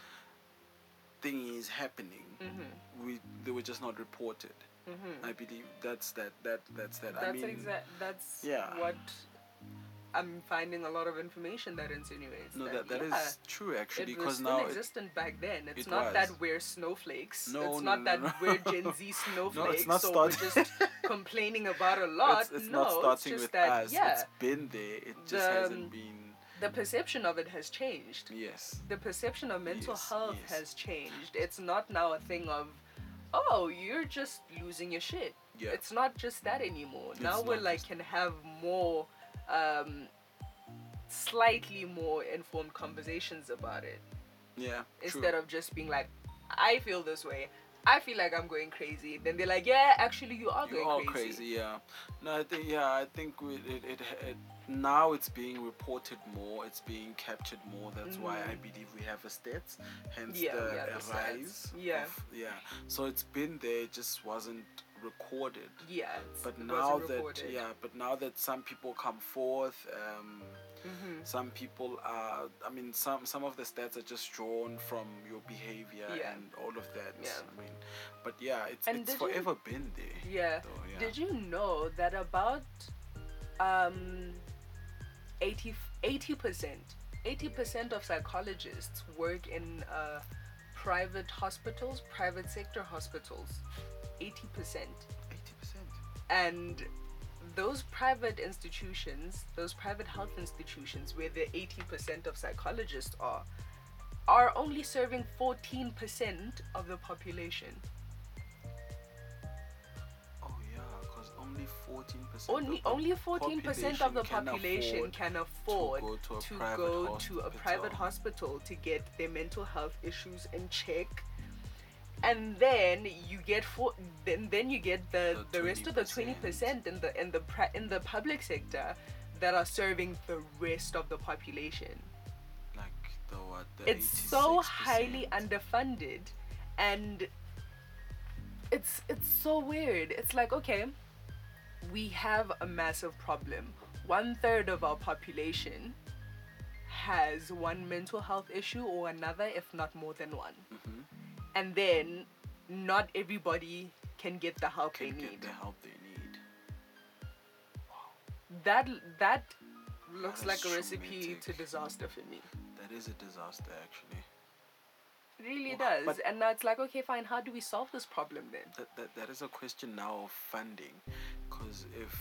Speaker 2: thingies happening.
Speaker 1: Mhm.
Speaker 2: We they were just not reported.
Speaker 1: Mhm.
Speaker 2: I believe that's that that that's that.
Speaker 1: that's
Speaker 2: I mean,
Speaker 1: exact that's
Speaker 2: yeah.
Speaker 1: what i'm finding a lot of information that insinuates
Speaker 2: no,
Speaker 1: that,
Speaker 2: that that is
Speaker 1: yeah,
Speaker 2: true actually because now it,
Speaker 1: existent back then. It's
Speaker 2: it
Speaker 1: not that we're snowflakes.
Speaker 2: No,
Speaker 1: it's
Speaker 2: no,
Speaker 1: not
Speaker 2: no,
Speaker 1: that
Speaker 2: no.
Speaker 1: we're Gen Z snowflakes.
Speaker 2: not
Speaker 1: so
Speaker 2: start-
Speaker 1: we're just complaining about a lot.
Speaker 2: it's, it's
Speaker 1: no,
Speaker 2: not starting
Speaker 1: it's just
Speaker 2: with
Speaker 1: that
Speaker 2: us.
Speaker 1: yeah,
Speaker 2: It's been there. It just
Speaker 1: The,
Speaker 2: hasn't
Speaker 1: um,
Speaker 2: been.
Speaker 1: The perception of it has changed.
Speaker 2: Yes.
Speaker 1: The perception of mental
Speaker 2: Yes,
Speaker 1: health
Speaker 2: yes.
Speaker 1: has changed. It's not now a thing of, oh, you're just losing your shit.
Speaker 2: Yeah.
Speaker 1: It's not just that anymore. now we're like can have more, um, slightly more informed conversations about it.
Speaker 2: yeah.
Speaker 1: instead
Speaker 2: true.
Speaker 1: of just being like, I feel this way. I feel like I'm going crazy. Then they're like, yeah, actually, you are
Speaker 2: you
Speaker 1: going
Speaker 2: are
Speaker 1: crazy.
Speaker 2: crazy. Yeah. No, I think yeah. I think we, it, it it now it's being reported more. It's being captured more. That's why I
Speaker 1: Mhm.
Speaker 2: believe we have a stats. Hence
Speaker 1: Yeah,
Speaker 2: the
Speaker 1: the
Speaker 2: rise.
Speaker 1: Yeah.
Speaker 2: Of, yeah. So it's been there. It just wasn't recorded.
Speaker 1: Yeah.
Speaker 2: But now that
Speaker 1: reported.
Speaker 2: yeah, but now that some people come forth, um,
Speaker 1: Mhm.
Speaker 2: some people are. I mean, some some of the stats are just drawn from your behavior
Speaker 1: Yeah.
Speaker 2: and all of that.
Speaker 1: Yeah.
Speaker 2: I mean, but yeah, it's
Speaker 1: And
Speaker 2: it's
Speaker 1: did you-
Speaker 2: forever been there.
Speaker 1: Yeah.
Speaker 2: though, yeah.
Speaker 1: Did you know that about um 80 percent 80% of psychologists work in uh, private hospitals, private sector hospitals. 80%.
Speaker 2: Eighty percent.
Speaker 1: and those private institutions those private health institutions where the 80% of psychologists are are only serving 14% of the population
Speaker 2: Oh yeah, because only fourteen percent.
Speaker 1: only only 14% of the population can afford
Speaker 2: go to a
Speaker 1: to
Speaker 2: private
Speaker 1: go to a private
Speaker 2: hospital
Speaker 1: to get their mental health issues in check and then you get for then then you get the
Speaker 2: The
Speaker 1: the rest of the 20%
Speaker 2: 20%.
Speaker 1: in the in the in the public sector that are serving the rest of the population
Speaker 2: Like the what? The
Speaker 1: it's so
Speaker 2: 86%.
Speaker 1: highly underfunded and it's it's it's so weird. It's like okay, we have a massive problem. One third of our population has one mental health issue or another, if not more than one.
Speaker 2: Mm-hmm.
Speaker 1: And then not everybody can get the help
Speaker 2: Can
Speaker 1: they
Speaker 2: get
Speaker 1: need.
Speaker 2: the help they need. Wow.
Speaker 1: That that looks
Speaker 2: That
Speaker 1: like a recipe
Speaker 2: traumatic.
Speaker 1: to disaster for me.
Speaker 2: That is a disaster, actually.
Speaker 1: It really
Speaker 2: Wow,
Speaker 1: does.
Speaker 2: but-
Speaker 1: and now it's like, okay, fine. How do we solve this problem then?
Speaker 2: That, that, that is a question now of funding. Because if.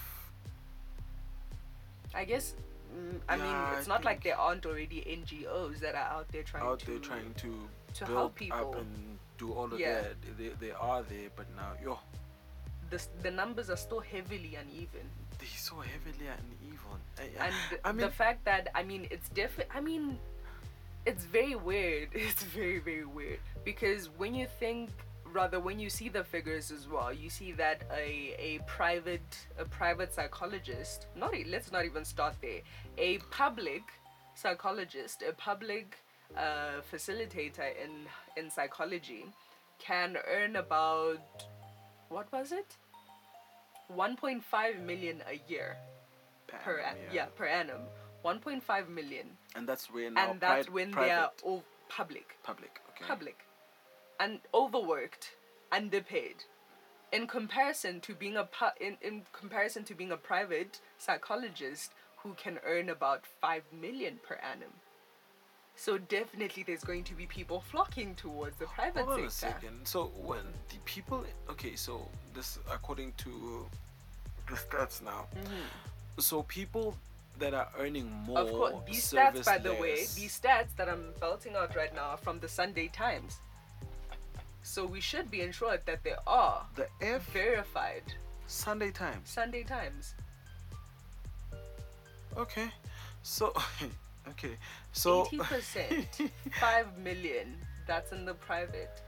Speaker 1: I guess. Mm, I mean, it's
Speaker 2: I
Speaker 1: not like there aren't already NGOs that are out there trying
Speaker 2: out
Speaker 1: to
Speaker 2: there trying to,
Speaker 1: to
Speaker 2: build
Speaker 1: help people.
Speaker 2: up and do all of
Speaker 1: Yeah.
Speaker 2: that. They, they are there, but now, yo,
Speaker 1: the the numbers are still heavily uneven.
Speaker 2: they're so heavily uneven. I,
Speaker 1: and
Speaker 2: I mean,
Speaker 1: the fact that I mean it's different. I mean, it's very weird. It's very very weird because when you think, rather when you see the figures as well, you see that a a private a private psychologist, not let's not even start there, a public psychologist, a public uh, facilitator in in psychology, can earn about what was it? 1.5 million a year per
Speaker 2: Bam,
Speaker 1: an- yeah. per annum 1.5 million
Speaker 2: And that's where now
Speaker 1: and that's
Speaker 2: pri-
Speaker 1: when
Speaker 2: private,
Speaker 1: they are all public
Speaker 2: public. Okay.
Speaker 1: public and overworked underpaid in comparison to being a pu- in, in comparison to being a private psychologist who can earn about 5 million per annum so definitely there's going to be people flocking towards the private
Speaker 2: Hold on a
Speaker 1: sector
Speaker 2: second. So when the people, okay, so this according to the stats now. Mm-hmm. So people that are earning more.
Speaker 1: Of course, these stats, by the way, these stats that I'm belting out right now are from the Sunday Times. So we should be ensured that they are
Speaker 2: the F
Speaker 1: verified
Speaker 2: Sunday Times.
Speaker 1: Sunday Times.
Speaker 2: Okay, so okay, so
Speaker 1: Eighty percent, five million. That's in the private.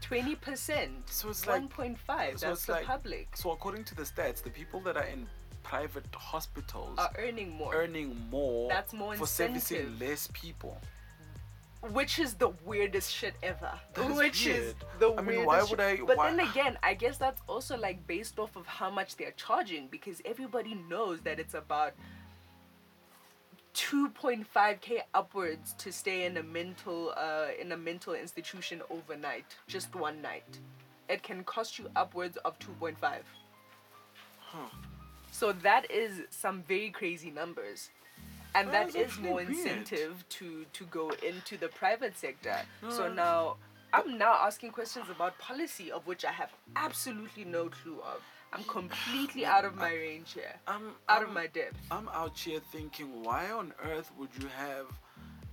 Speaker 1: Twenty percent,
Speaker 2: So it's like-
Speaker 1: one point five.
Speaker 2: so
Speaker 1: That's
Speaker 2: it's
Speaker 1: the
Speaker 2: like-
Speaker 1: public
Speaker 2: so according to the stats, the people that are in private hospitals
Speaker 1: are earning more,
Speaker 2: earning more.
Speaker 1: That's more
Speaker 2: for servicing less people.
Speaker 1: which is the weirdest shit ever.
Speaker 2: That is
Speaker 1: which is
Speaker 2: weird.
Speaker 1: the
Speaker 2: I
Speaker 1: weirdest.
Speaker 2: mean, why would
Speaker 1: shit.
Speaker 2: I-
Speaker 1: But
Speaker 2: why-
Speaker 1: then again, I guess that's also like based off of how much they're charging because everybody knows that it's about 2.5k upwards to stay in a mental uh, in a mental institution overnight, just one night. It can cost you upwards of 2.5.
Speaker 2: Huh.
Speaker 1: So that is some very crazy numbers. And
Speaker 2: That
Speaker 1: that
Speaker 2: is
Speaker 1: more
Speaker 2: weird.
Speaker 1: incentive to to go into the private sector. So now I'm now asking questions about policy of which I have absolutely no clue of. I'm completely out of my range here.
Speaker 2: I'm
Speaker 1: Out of
Speaker 2: I'm-
Speaker 1: my depth.
Speaker 2: I'm out here thinking, why on earth would you have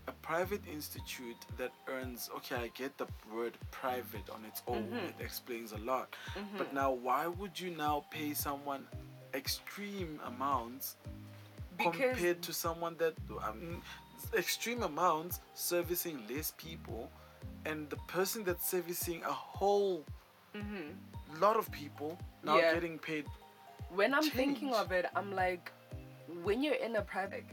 Speaker 2: a private institute that earns? Okay, I get the word private on its own;
Speaker 1: Mm-hmm.
Speaker 2: it explains a lot. But now, why would you now pay someone extreme amounts
Speaker 1: Because
Speaker 2: compared to someone that um, extreme amounts servicing less people, and the person that's servicing a whole lot of people now.
Speaker 1: Yeah.
Speaker 2: getting paid
Speaker 1: when I'm thinking of it, I'm like, when you're in a private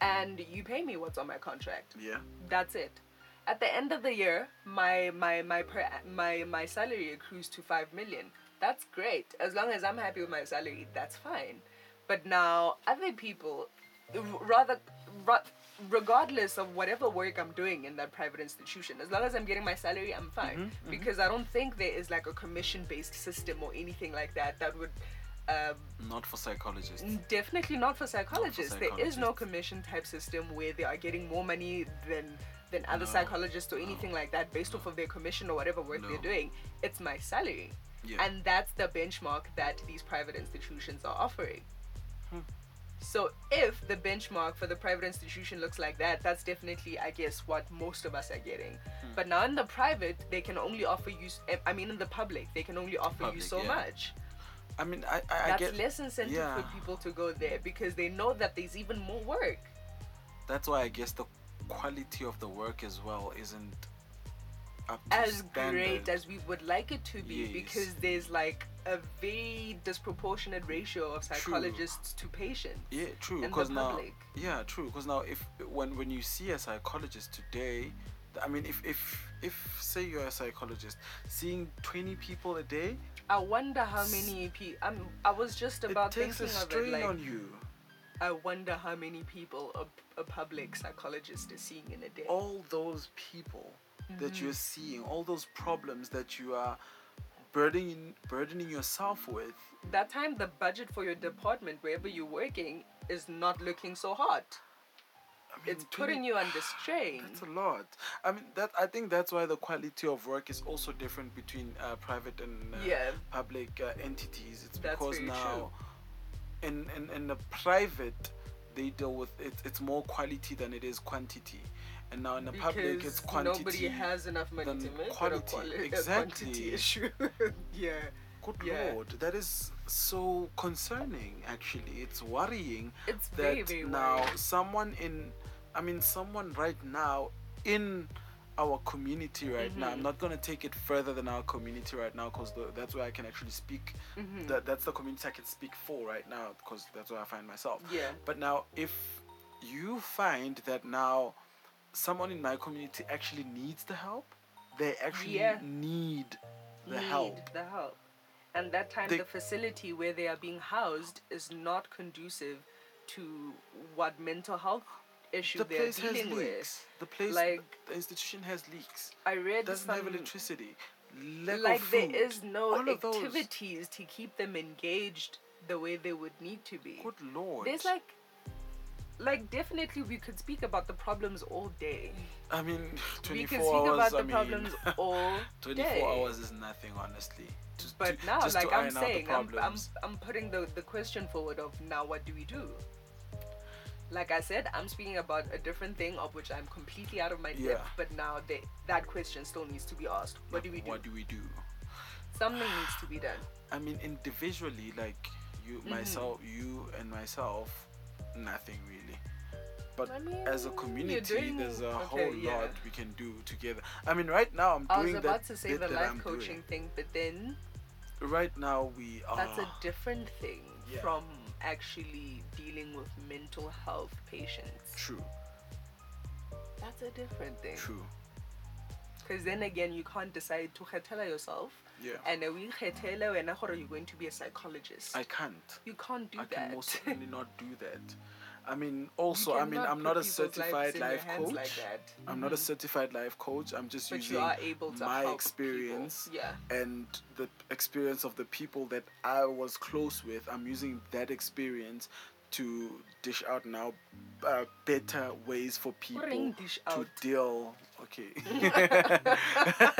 Speaker 1: and you pay me what's on my contract,
Speaker 2: yeah
Speaker 1: that's it. At the end of the year, my my my per, my my salary accrues to five million. That's great. As long as I'm happy with my salary, that's fine. But now other people, rather, ra- regardless of whatever work I'm doing in that private institution, as long as I'm getting my salary, I'm fine. Because I don't think there is like a commission-based system or anything like that that would. Um,
Speaker 2: not for psychologists.
Speaker 1: Definitely not for psychologists. There is no commission type system where they are getting more money than than other
Speaker 2: No,
Speaker 1: psychologists or anything like that based off of their commission or whatever work
Speaker 2: No.
Speaker 1: they're doing. It's my salary.
Speaker 2: Yeah.
Speaker 1: And that's the benchmark that these private institutions are offering.
Speaker 2: Hmm.
Speaker 1: So if the benchmark for the private institution looks like that, that's definitely, I guess, what most of us are getting.
Speaker 2: Hmm.
Speaker 1: But now in the private, they can only offer you. I mean, in the public, they can only offer you so
Speaker 2: yeah.
Speaker 1: much.
Speaker 2: I mean, I, I, I
Speaker 1: That's
Speaker 2: get.
Speaker 1: less incentive
Speaker 2: yeah.
Speaker 1: for people to go there because they know that there's even more work.
Speaker 2: That's why I guess the quality of the work as well isn't
Speaker 1: As great as we would like it to be
Speaker 2: Yes.
Speaker 1: because there's like a very disproportionate ratio of psychologists to patients.
Speaker 2: Yeah, true. Because now, yeah, true. Because now, if when when you see a psychologist today, I mean, if if if say you're a psychologist, seeing 20 people a day,
Speaker 1: I wonder how many people. I'm. I was just about
Speaker 2: it takes
Speaker 1: thinking
Speaker 2: a
Speaker 1: of it.
Speaker 2: strain
Speaker 1: Like,
Speaker 2: on you.
Speaker 1: I wonder how many people a, a public psychologist is seeing in a day.
Speaker 2: All those people that
Speaker 1: Mm-hmm.
Speaker 2: you're seeing, all those problems that you are burdening burdening yourself with.
Speaker 1: That time, the budget for your department, wherever you're working, is not looking so hot.
Speaker 2: I mean,
Speaker 1: It's putting you under strain.
Speaker 2: That's a lot. I mean, that I think that's why the quality of work is also different between uh, private and uh,
Speaker 1: Yeah.
Speaker 2: public uh, entities. It's
Speaker 1: That's
Speaker 2: because now, in, in in the private, they deal with it. It's more quality than it is quantity, and now in the public, it's quantity.
Speaker 1: nobody has enough money
Speaker 2: than
Speaker 1: to make
Speaker 2: quality.
Speaker 1: quali-
Speaker 2: Exactly.
Speaker 1: quantity issue. yeah.
Speaker 2: Good
Speaker 1: Yeah.
Speaker 2: lord, that is so concerning. Actually, it's worrying
Speaker 1: It's
Speaker 2: that
Speaker 1: very, very
Speaker 2: now
Speaker 1: worrying.
Speaker 2: someone in i mean someone right now in our community right now i'm
Speaker 1: Mhm.
Speaker 2: not going to take it further than our community right now because that's where i can actually speak
Speaker 1: Mhm.
Speaker 2: that, that's the community i can speak for right now because that's where i find myself
Speaker 1: Yeah.
Speaker 2: but now if you find that now someone in my community actually needs the help they actually
Speaker 1: Yeah.
Speaker 2: need the
Speaker 1: need
Speaker 2: help
Speaker 1: the help. And that time,
Speaker 2: They-
Speaker 1: the facility where they are being housed is not conducive to what mental health issue
Speaker 2: the
Speaker 1: they're
Speaker 2: place has
Speaker 1: dealing
Speaker 2: leaks
Speaker 1: with.
Speaker 2: the place
Speaker 1: Like-
Speaker 2: the institution has leaks
Speaker 1: I read
Speaker 2: doesn't
Speaker 1: some,
Speaker 2: have electricity
Speaker 1: like
Speaker 2: food,
Speaker 1: is no activities to keep them engaged the way they would need to be.
Speaker 2: Good lord.
Speaker 1: There's like, like definitely we could speak about the problems all day.
Speaker 2: I mean, twenty four hours.
Speaker 1: we
Speaker 2: 24
Speaker 1: could speak
Speaker 2: hours.
Speaker 1: about
Speaker 2: I
Speaker 1: the
Speaker 2: mean,
Speaker 1: problems all
Speaker 2: 24
Speaker 1: day.
Speaker 2: hours is nothing, honestly. To-
Speaker 1: But
Speaker 2: to-
Speaker 1: now,
Speaker 2: just to
Speaker 1: like I'm
Speaker 2: iron out the
Speaker 1: saying, I'm, I'm. I'm putting the, the question forward of now what do we do? Like I said, I'm speaking about a different thing of which I'm completely out of my depth.
Speaker 2: Yeah.
Speaker 1: But now they, that question still needs to be asked. What do we do?
Speaker 2: What do we do?
Speaker 1: Something needs to be done.
Speaker 2: I mean, individually, like you,
Speaker 1: Mm-hmm.
Speaker 2: myself, you, and myself, nothing really. But
Speaker 1: I mean,
Speaker 2: as a community,
Speaker 1: doing-
Speaker 2: there's a
Speaker 1: okay,
Speaker 2: whole
Speaker 1: yeah.
Speaker 2: lot we can do together. I mean, right now I'm
Speaker 1: I was about to say the life
Speaker 2: I'm
Speaker 1: coaching
Speaker 2: doing.
Speaker 1: thing, but then
Speaker 2: Right now we are.
Speaker 1: that's a different thing
Speaker 2: Yeah.
Speaker 1: from actually dealing with mental health patients.
Speaker 2: true,
Speaker 1: That's a different thing.
Speaker 2: true.
Speaker 1: Because then again, you can't decide to khetela yourself.
Speaker 2: Yeah.
Speaker 1: And we khetela wena you're going to be a psychologist.
Speaker 2: I can't.
Speaker 1: you can't do
Speaker 2: I
Speaker 1: that.
Speaker 2: can most certainly not do that. I mean, also, I mean, I'm not a certified life coach.
Speaker 1: like.
Speaker 2: I'm not a certified life coach. I'm just
Speaker 1: But
Speaker 2: using my experience.
Speaker 1: Yeah.
Speaker 2: and the experience of the people that I was close with. I'm using that experience to dish out now uh, better ways for people to deal. Okay.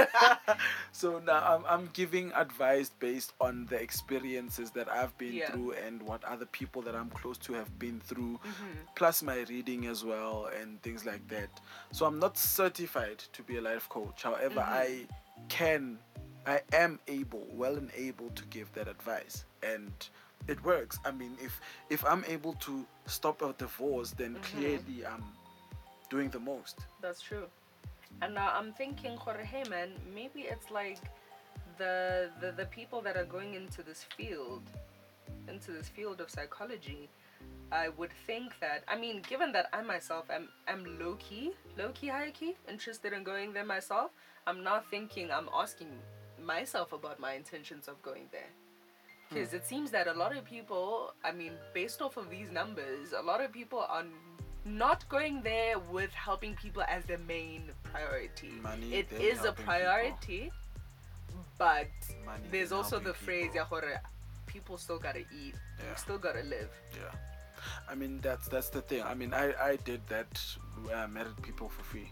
Speaker 2: so now I'm, I'm giving advice based on the experiences that I've been
Speaker 1: Yeah.
Speaker 2: through and what other people that I'm close to have been through,
Speaker 1: Mm-hmm.
Speaker 2: plus my reading as well and things like that. So I'm not certified to be a life coach. However,
Speaker 1: Mm-hmm.
Speaker 2: I can, I am able, well and able to give that advice, and it works. I mean, if if I'm able to stop a divorce, then
Speaker 1: Mm-hmm.
Speaker 2: clearly I'm doing the most.
Speaker 1: That's true. And now I'm thinking, hey man, maybe it's like the, the the people that are going into this field, into this field of psychology. I would think that I mean, given that I myself am am low key, low key, high key, interested in going there myself, I'm now thinking I'm asking myself about my intentions of going there. Hmm. Because it seems that a lot of people, I mean, based off of these numbers, a lot of people are not going there with helping people as their main priority.
Speaker 2: Money,
Speaker 1: it is a priority, but
Speaker 2: Money,
Speaker 1: there's also the phrase,
Speaker 2: people.
Speaker 1: People still gotta eat,
Speaker 2: Yeah.
Speaker 1: you still gotta live.
Speaker 2: Yeah, I mean that's that's the thing. I mean I I did that uh, married people for free.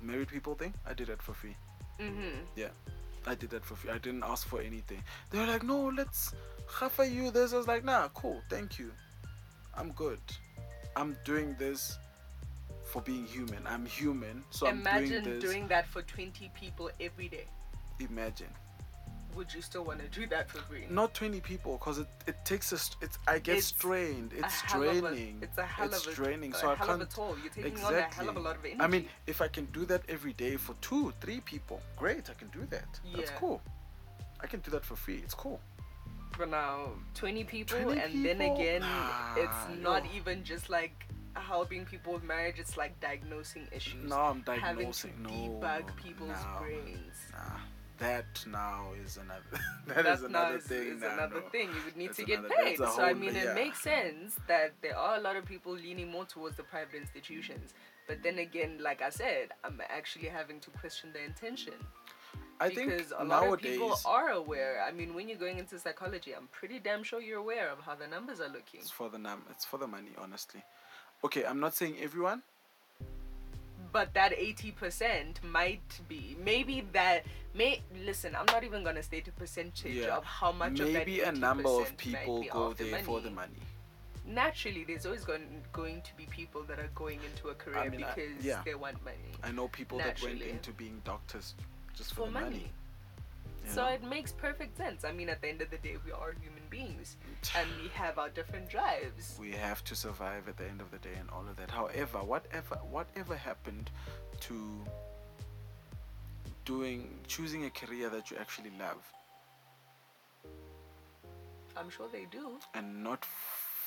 Speaker 2: Married people thing. I did that for free.
Speaker 1: Mm-hmm.
Speaker 2: Yeah, I did that for free. I didn't ask for anything. They were like, no, let's offer you this. I was like, nah, cool, thank you. I'm good. I'm doing this for being human. I'm human, so
Speaker 1: Imagine
Speaker 2: I'm doing this.
Speaker 1: doing that for 20 people every day.
Speaker 2: Imagine.
Speaker 1: Would you still want to do that for free?
Speaker 2: Not 20 people, cause it, it takes a. It's I get
Speaker 1: It's
Speaker 2: strained. It's
Speaker 1: of a-
Speaker 2: draining.
Speaker 1: it's a hell
Speaker 2: it's
Speaker 1: of a,
Speaker 2: draining.
Speaker 1: a
Speaker 2: so I can't.
Speaker 1: of a toll. You're taking on a hell of a lot of energy.
Speaker 2: I mean, if I can do that every day for two, three people, great. I can do that. That's cool. I can do that for free. It's cool.
Speaker 1: For now 20 people
Speaker 2: 20
Speaker 1: and then again
Speaker 2: Nah,
Speaker 1: it's not
Speaker 2: yo.
Speaker 1: even just like helping people with marriage. It's like diagnosing issues.
Speaker 2: No, I'm
Speaker 1: having to
Speaker 2: diagnosing. No,
Speaker 1: debug people's
Speaker 2: no,
Speaker 1: brains.
Speaker 2: Nah, that now is another. that
Speaker 1: That
Speaker 2: is another
Speaker 1: is,
Speaker 2: thing.
Speaker 1: is
Speaker 2: nah,
Speaker 1: another
Speaker 2: no.
Speaker 1: thing. You would need to get
Speaker 2: another-
Speaker 1: paid.
Speaker 2: that's a
Speaker 1: So I mean,
Speaker 2: yeah.
Speaker 1: it makes sense that there are a lot of people leaning more towards the private institutions. But then again, like I said, I'm actually having to question the intention
Speaker 2: I
Speaker 1: because
Speaker 2: think
Speaker 1: a lot
Speaker 2: nowadays.
Speaker 1: of people are aware. I mean, when you're going into psychology, I'm pretty damn sure you're aware of how the numbers are looking.
Speaker 2: It's for the num. It's for the money, honestly. Okay, I'm not saying everyone.
Speaker 1: But that 80% might be. Maybe that may listen, I'm not even going to state a percentage
Speaker 2: Yeah.
Speaker 1: of how much of that
Speaker 2: a
Speaker 1: 80%
Speaker 2: number of people go
Speaker 1: of the
Speaker 2: there for the
Speaker 1: money. Naturally, there's always going going to be people that are going into a career
Speaker 2: mean, I-
Speaker 1: because
Speaker 2: yeah.
Speaker 1: they want money
Speaker 2: I know people that went into being doctors just for,
Speaker 1: for money.
Speaker 2: money.
Speaker 1: So
Speaker 2: know?
Speaker 1: it makes perfect sense. I mean, at the end of the day, we are human beings and we have our different drives.
Speaker 2: we have to survive at the end of the day and all of that. However, whatever whatever happened to doing choosing a career that you actually love
Speaker 1: I'm sure they do.
Speaker 2: and not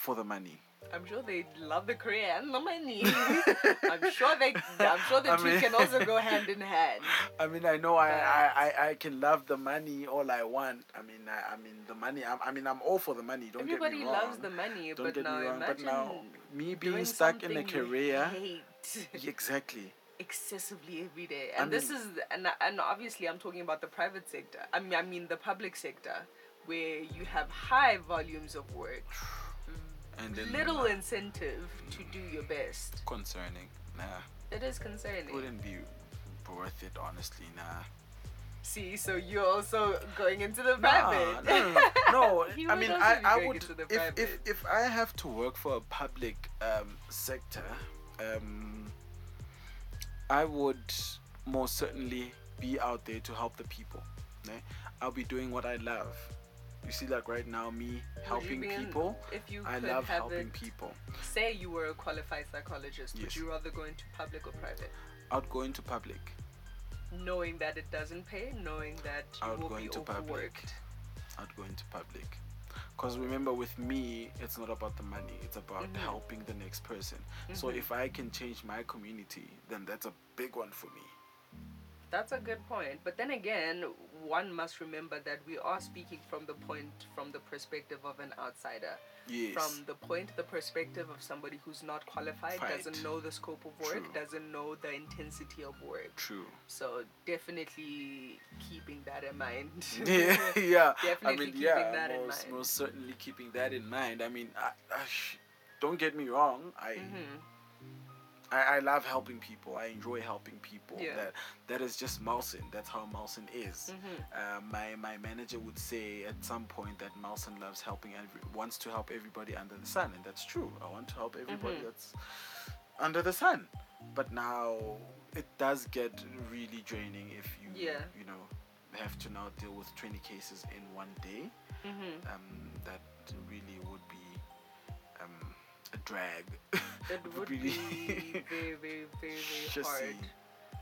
Speaker 2: for the money.
Speaker 1: I'm sure they love the career and the money. I'm sure they. I'm sure the
Speaker 2: I
Speaker 1: two
Speaker 2: mean-
Speaker 1: can also go hand in hand.
Speaker 2: I mean, I know I, I, I, I can love the money all I want. I mean, I, I mean the money. I, I mean, I'm all for the money. Don't
Speaker 1: Everybody
Speaker 2: get me wrong.
Speaker 1: loves the money,
Speaker 2: Don't
Speaker 1: but
Speaker 2: get
Speaker 1: now
Speaker 2: me wrong. But now, me being stuck in a career,
Speaker 1: hate
Speaker 2: exactly.
Speaker 1: excessively every day,
Speaker 2: I
Speaker 1: and this is and and obviously I'm talking about the private sector. I mean, I mean the public sector, where you have high volumes of work,
Speaker 2: And then
Speaker 1: little incentive to do your best.
Speaker 2: concerning. Nah,
Speaker 1: It is concerning.
Speaker 2: wouldn't be worth it. Honestly, nah.
Speaker 1: See, so you're also going into the
Speaker 2: Nah,
Speaker 1: private.
Speaker 2: no, no, no. I mean, I, I would if, if if I have to work for a public um, sector, um, I would most certainly be out there to help the people. né? I'll be doing what I love. You see, like right now, me helping people.
Speaker 1: if you
Speaker 2: I love helping
Speaker 1: it,
Speaker 2: people.
Speaker 1: say you were a qualified psychologist, would you rather go into public or private?
Speaker 2: I'd go into public.
Speaker 1: Knowing that it doesn't pay, knowing that you
Speaker 2: would
Speaker 1: will
Speaker 2: go
Speaker 1: be
Speaker 2: into public.
Speaker 1: overworked.
Speaker 2: I'd go into public. Because remember, with me, it's not about the money, it's about
Speaker 1: Mhm.
Speaker 2: helping the next person. So
Speaker 1: Mhm.
Speaker 2: if I can change my community, then that's a big one for me.
Speaker 1: That's a good point. But then again, one must remember that we are speaking from the point, from the perspective of an outsider.
Speaker 2: Yes.
Speaker 1: From the point, the perspective of somebody who's not qualified, doesn't know the scope of work,
Speaker 2: True.
Speaker 1: doesn't know the intensity of work.
Speaker 2: True.
Speaker 1: So definitely keeping that in mind.
Speaker 2: yeah, yeah. I
Speaker 1: Definitely
Speaker 2: mean,
Speaker 1: keeping
Speaker 2: yeah,
Speaker 1: that in mind.
Speaker 2: most certainly keeping that in mind. I mean, I, I sh- don't get me wrong. I,
Speaker 1: Mhm.
Speaker 2: I I love helping people. I enjoy helping people.
Speaker 1: Yeah.
Speaker 2: That that is just Malson. That's how Malson is.
Speaker 1: Mhm.
Speaker 2: Uh, my my manager would say at some point that Malson loves helping every wants to help everybody under the sun, and that's true. I want to help everybody
Speaker 1: Mhm.
Speaker 2: that's under the sun. But now it does get really draining if you
Speaker 1: Yeah.
Speaker 2: you know have to now deal with 20 cases in one day.
Speaker 1: Mhm.
Speaker 2: Um, that really would be drag.
Speaker 1: It would be very, very, very, very hard.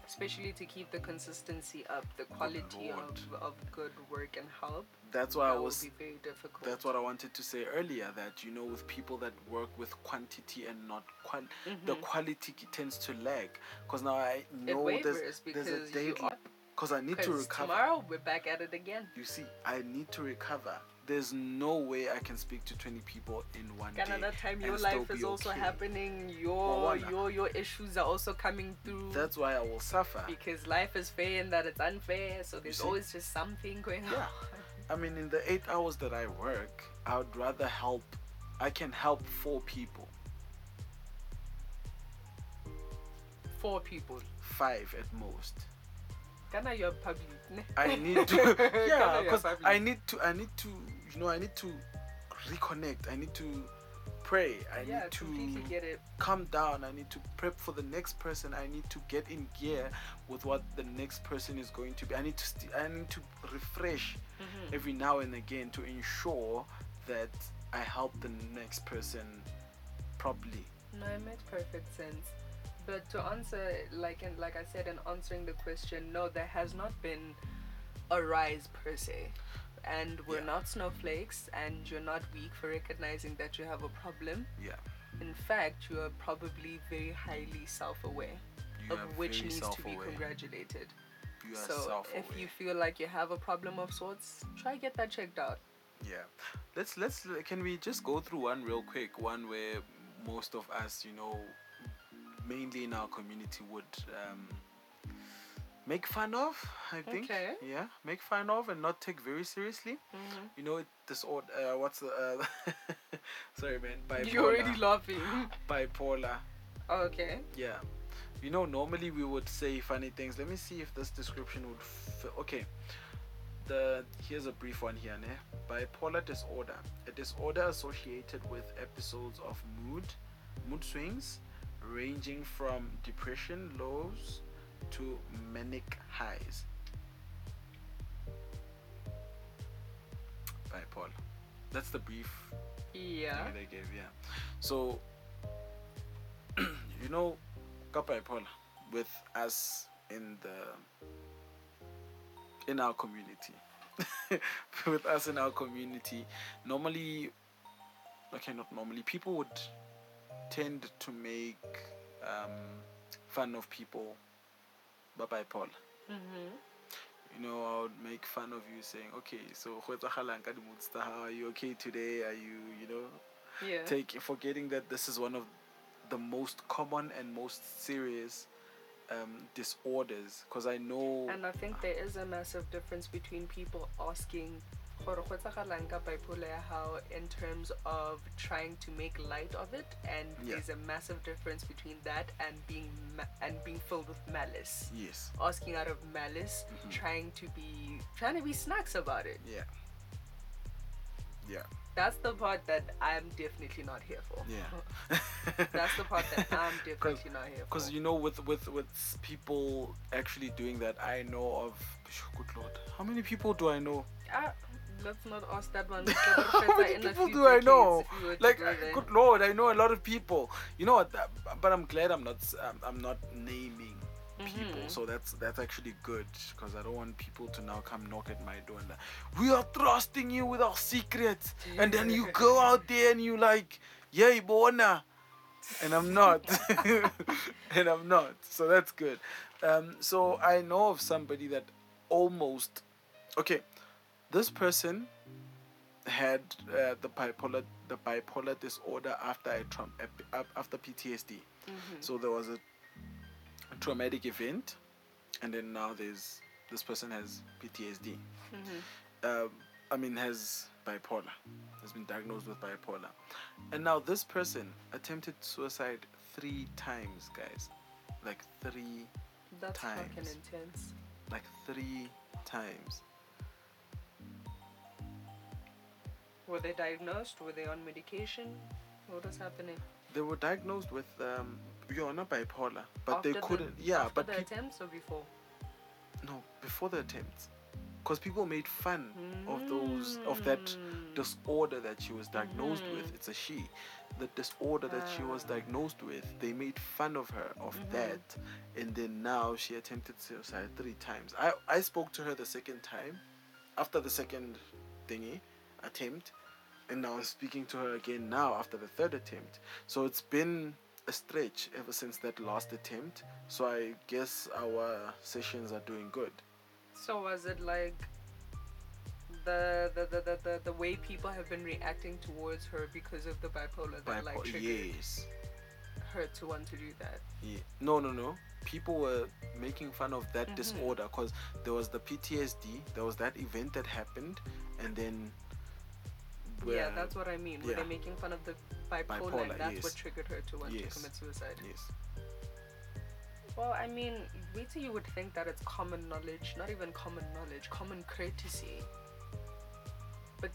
Speaker 1: Especially to keep the consistency up, the quality of, of good work and help.
Speaker 2: That's why I was
Speaker 1: would be very difficult.
Speaker 2: That's what I wanted to say earlier. That you know, with people that work with quantity and not qual, the
Speaker 1: Mhm.
Speaker 2: quality tends to lag. Because now I know there's there's a deadline. Because I need to
Speaker 1: 'cause
Speaker 2: recover.
Speaker 1: tomorrow we're back at it again.
Speaker 2: You see, I need to recover. There's no way I can speak to 20 people in one day.
Speaker 1: Canada time your life is also
Speaker 2: okay.
Speaker 1: happening. Your your your issues are also coming through.
Speaker 2: That's why I will suffer.
Speaker 1: because life is fair and that it's unfair. So there's always just something going on.
Speaker 2: Yeah.
Speaker 1: on.
Speaker 2: I mean, in the eight hours that I work, I would rather help. I can help four people,
Speaker 1: Four people.
Speaker 2: five at most.
Speaker 1: Ghana, you're public.
Speaker 2: I need to, yeah, because. I need to, I need to, you know, I need to reconnect. I need to pray. I
Speaker 1: yeah,
Speaker 2: need to
Speaker 1: completely get it.
Speaker 2: calm down. I need to prep for the next person. I need to get in gear with what the next person is going to be. I need to, st- I need to refresh
Speaker 1: Mhm.
Speaker 2: every now and again to ensure that I help the next person properly.
Speaker 1: No, it makes perfect sense. But to answer, like and like I said, in answering the question, no, there has not been a rise per se, and we're
Speaker 2: Yeah.
Speaker 1: not snowflakes, and you're not weak for recognizing that you have a problem.
Speaker 2: Yeah.
Speaker 1: in fact, you are probably very highly self-aware
Speaker 2: You
Speaker 1: of which needs to be congratulated.
Speaker 2: You are
Speaker 1: So
Speaker 2: self-aware.
Speaker 1: if you feel like you have a problem of sorts, try get that checked out.
Speaker 2: Yeah. Let's let's can we just go through one real quick, one where most of us, you know, mainly in our community would um make fun of, I think.
Speaker 1: Okay.
Speaker 2: Yeah, make fun of and not take very seriously.
Speaker 1: Mm-hmm.
Speaker 2: You know, disorder uh, what's the uh, sorry man, bipolar.
Speaker 1: You're already laughing.
Speaker 2: bipolar.
Speaker 1: okay.
Speaker 2: Yeah. You know, normally we would say funny things. Let me see if this description would. F- okay. The here's a brief one here. Ne? Bipolar disorder, a disorder associated with episodes of mood, mood swings, ranging from depression lows to manic highs. Bipolar. That's the brief
Speaker 1: Yeah.
Speaker 2: they gave, yeah. So, you know, got bipolar with us in the in our community. with us in our community, normally, okay, not normally, people would tend to make um, fun of people by bipolar.
Speaker 1: Mm-hmm.
Speaker 2: You know, I would make fun of you saying, okay, so go etsagalang ka di-moods tsa hao? are you okay today? Are you, you know,
Speaker 1: Yeah.
Speaker 2: take forgetting that this is one of the most common and most serious um, disorders because I know
Speaker 1: And I think there is a massive difference between people asking "Gore go etsagalang ka bipolar ya hao," in terms of trying to make light of it and
Speaker 2: Yeah.
Speaker 1: there's a massive difference between that and being ma- and being filled with malice.
Speaker 2: Yes.
Speaker 1: Asking out of malice
Speaker 2: Mhm.
Speaker 1: trying to be trying to be snacks about it.
Speaker 2: Yeah. Yeah.
Speaker 1: That's the part that i'm definitely not here for.
Speaker 2: Yeah.
Speaker 1: That's the part that i'm definitely not here for.
Speaker 2: because you know with with with people actually doing that I know of good lord how many people do I know?
Speaker 1: Ah, let's not ask that one.
Speaker 2: How many people do I know? like uh, good lord I know a lot of people you know what but I'm glad I'm not I'm, I'm not naming people
Speaker 1: Mhm.
Speaker 2: so that's that's actually good because I don't want people to now come knock at my door and like, we are trusting you with our secrets and then you go out there and you like yay bona and I'm not and I'm not so that's good um, so I know of somebody that almost okay this person had uh, the bipolar the bipolar disorder after a ap- after PTSD
Speaker 1: Mhm.
Speaker 2: so there was a traumatic event and then now there's this person has PTSD
Speaker 1: Mhm.
Speaker 2: um, I mean, has bipolar, has been diagnosed with bipolar. And now this person attempted suicide three times, guys. Like three,
Speaker 1: That's fucking
Speaker 2: times.
Speaker 1: intense.
Speaker 2: like three times.
Speaker 1: Were they diagnosed? Were they on medication? What was happening?
Speaker 2: They were diagnosed with, um, you're not bipolar, but
Speaker 1: After
Speaker 2: they couldn't, yeah,
Speaker 1: after
Speaker 2: but
Speaker 1: the
Speaker 2: peop-
Speaker 1: attempts or before?
Speaker 2: no, before the attempts. Because people made fun of those, of that
Speaker 1: Mm.
Speaker 2: disorder that she was diagnosed with.
Speaker 1: Mhm.
Speaker 2: It's a she. The disorder that she was
Speaker 1: Ah.
Speaker 2: diagnosed with, they made fun of her of
Speaker 1: Mhm.
Speaker 2: that, and then now she attempted suicide three times. I I spoke to her the second time, after the second thingy attempt, and now I'm speaking to her again now after the third attempt. So it's been a stretch ever since that last attempt. So I guess our sessions are doing good.
Speaker 1: So was it like the the, the, the, the the way people have been reacting towards her because of the bipolar that like triggered
Speaker 2: yes.
Speaker 1: her to want to do that?
Speaker 2: Yeah. No, no, no. People were making fun of that
Speaker 1: Mhm.
Speaker 2: disorder because there was the PTSD, there was that event that happened, and then.
Speaker 1: Yeah, that's what I mean. Were they making fun of the bipolar,
Speaker 2: Bipolar,
Speaker 1: and that's
Speaker 2: yes.
Speaker 1: what triggered her to want
Speaker 2: Yes.
Speaker 1: to commit suicide?
Speaker 2: Yes.
Speaker 1: Well, I mean, wait till you would think that it's common knowledge, not even common knowledge, common courtesy. But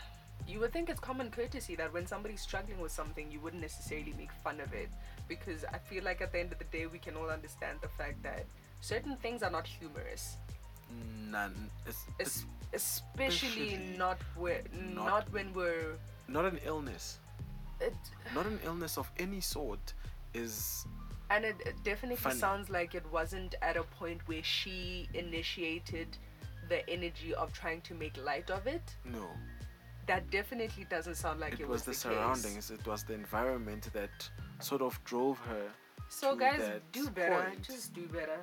Speaker 1: you would think it's common courtesy that when somebody's struggling with something, you wouldn't necessarily make fun of it. Because I feel like at the end of the day, we can all understand the fact that certain things are not humorous.
Speaker 2: None. It's,
Speaker 1: Es-
Speaker 2: it's
Speaker 1: especially,
Speaker 2: Especially
Speaker 1: not where,
Speaker 2: not-
Speaker 1: not, when we're.
Speaker 2: not an illness.
Speaker 1: It,
Speaker 2: Not an illness of any sort is.
Speaker 1: And it, it definitely
Speaker 2: Funny.
Speaker 1: sounds like it wasn't at a point where she initiated the energy of trying to make light of it.
Speaker 2: No.
Speaker 1: that definitely doesn't sound like it,
Speaker 2: it was the
Speaker 1: case.
Speaker 2: surroundings. It was the environment that sort of drove her.
Speaker 1: So
Speaker 2: to
Speaker 1: guys,
Speaker 2: that
Speaker 1: do better.
Speaker 2: point.
Speaker 1: Just do better.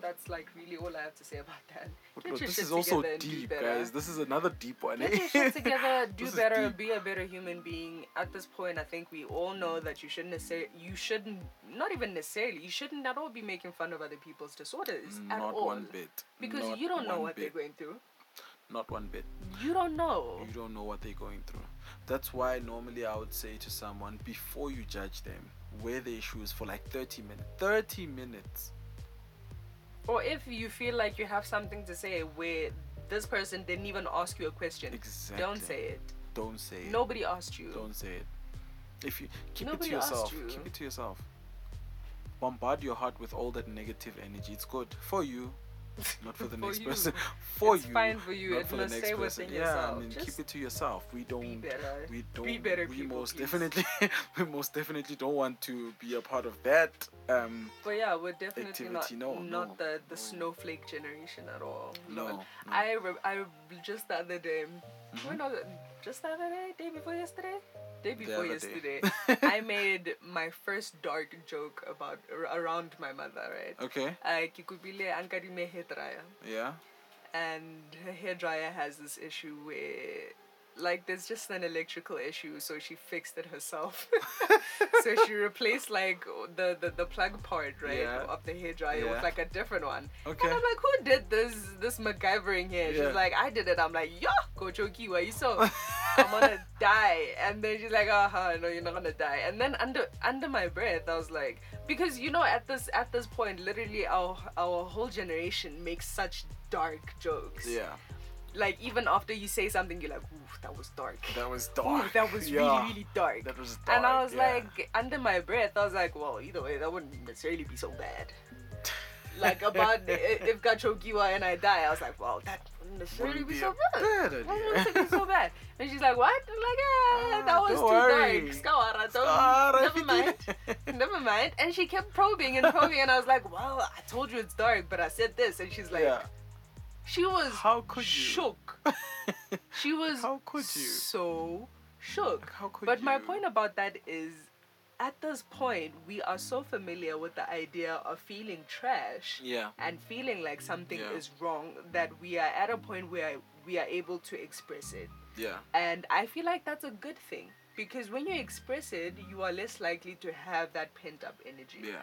Speaker 1: That's like really all I have to say about that.
Speaker 2: But
Speaker 1: Get
Speaker 2: this is also
Speaker 1: together and do
Speaker 2: deep, guys. This is another deep one.
Speaker 1: Get your shit together. Do better. Be a better human being. At this point, I think we all know that you shouldn't necessarily. You shouldn't. Not even necessarily. You shouldn't at all be making fun of other people's disorders at
Speaker 2: Not
Speaker 1: all.
Speaker 2: one bit.
Speaker 1: Because
Speaker 2: Not
Speaker 1: you don't know what they're going through.
Speaker 2: Not one bit.
Speaker 1: You don't know.
Speaker 2: You don't know what they're going through. That's why normally I would say to someone before you judge them, wear their shoes for like 30 minutes. 30 minutes.
Speaker 1: Or if you feel like you have something to say where this person didn't even ask you a question,
Speaker 2: Exactly.
Speaker 1: don't say it.
Speaker 2: Don't say it.
Speaker 1: Nobody asked you.
Speaker 2: Don't say it. If you keep
Speaker 1: Nobody
Speaker 2: it to
Speaker 1: asked
Speaker 2: yourself,
Speaker 1: you.
Speaker 2: keep it to yourself. Bombard your heart with all that negative energy. It's good for you, not for the
Speaker 1: For
Speaker 2: next
Speaker 1: you.
Speaker 2: person. For
Speaker 1: It's
Speaker 2: you,
Speaker 1: fine for you.
Speaker 2: not
Speaker 1: It
Speaker 2: for the next
Speaker 1: stay
Speaker 2: person.
Speaker 1: within
Speaker 2: yeah,
Speaker 1: yourself.
Speaker 2: I mean,
Speaker 1: Just
Speaker 2: keep it to yourself. We don't.
Speaker 1: be better.
Speaker 2: We don't.
Speaker 1: Be better
Speaker 2: we
Speaker 1: people,
Speaker 2: most
Speaker 1: please.
Speaker 2: definitely, we most definitely don't want to be a part of that. Um,
Speaker 1: But yeah, we're definitely not
Speaker 2: Activity, no,
Speaker 1: not
Speaker 2: no,
Speaker 1: the the
Speaker 2: no.
Speaker 1: snowflake generation at all.
Speaker 2: no.
Speaker 1: I re- I just the other day,
Speaker 2: Mhm.
Speaker 1: when was it? Just the other day, day before yesterday, day before
Speaker 2: other day.
Speaker 1: yesterday, I made my first dark joke about around my mother, right?
Speaker 2: Okay.
Speaker 1: Uh, ke kopile a nkadime hair dryer.
Speaker 2: Yeah.
Speaker 1: and her hair dryer has this issue where like there's just an electrical issue so she fixed it herself so she replaced like the, the the plug part right
Speaker 2: Yeah.
Speaker 1: of the hair dryer
Speaker 2: Yeah.
Speaker 1: with like a different one
Speaker 2: Okay.
Speaker 1: and i'm like who did this this MacGyvering here
Speaker 2: Yeah.
Speaker 1: she's like i did it i'm like yo Coach Okiwa, you so i'm gonna die and then she's like uh-huh no you're not gonna die and then under under my breath i was like because you know at this at this point literally our our whole generation makes such dark jokes
Speaker 2: Yeah.
Speaker 1: Like even after you say something you're like ooh that was dark
Speaker 2: That was
Speaker 1: Ooh,
Speaker 2: dark.
Speaker 1: that was
Speaker 2: yeah.
Speaker 1: really really dark
Speaker 2: That was dark.
Speaker 1: and i was
Speaker 2: yeah.
Speaker 1: like under my breath i was like well either way that wouldn't necessarily be so bad like about if Gachokiwa and I die, I was like, well, that wouldn't necessarily be
Speaker 2: be
Speaker 1: so bad.
Speaker 2: bad
Speaker 1: That wouldn't be so bad. And she's like, what? I'm like, ah,
Speaker 2: Ah,
Speaker 1: that was too
Speaker 2: worry.
Speaker 1: dark. Skawara, don't,
Speaker 2: Skawara,
Speaker 1: never mind. never mind. And she kept probing and probing, and I was like, well, I told you it's dark, but I said this. And she's like,
Speaker 2: yeah.
Speaker 1: She was
Speaker 2: How could you?
Speaker 1: shook. She was
Speaker 2: How could you?
Speaker 1: so shook.
Speaker 2: How could
Speaker 1: But my point about that is, at this point, we are so familiar with the idea of feeling trash
Speaker 2: Yeah.
Speaker 1: and feeling like something
Speaker 2: Yeah.
Speaker 1: is wrong that we are at a point where we are able to express it.
Speaker 2: Yeah.
Speaker 1: And I feel like that's a good thing because when you express it, you are less likely to have that pent up energy.
Speaker 2: Yeah.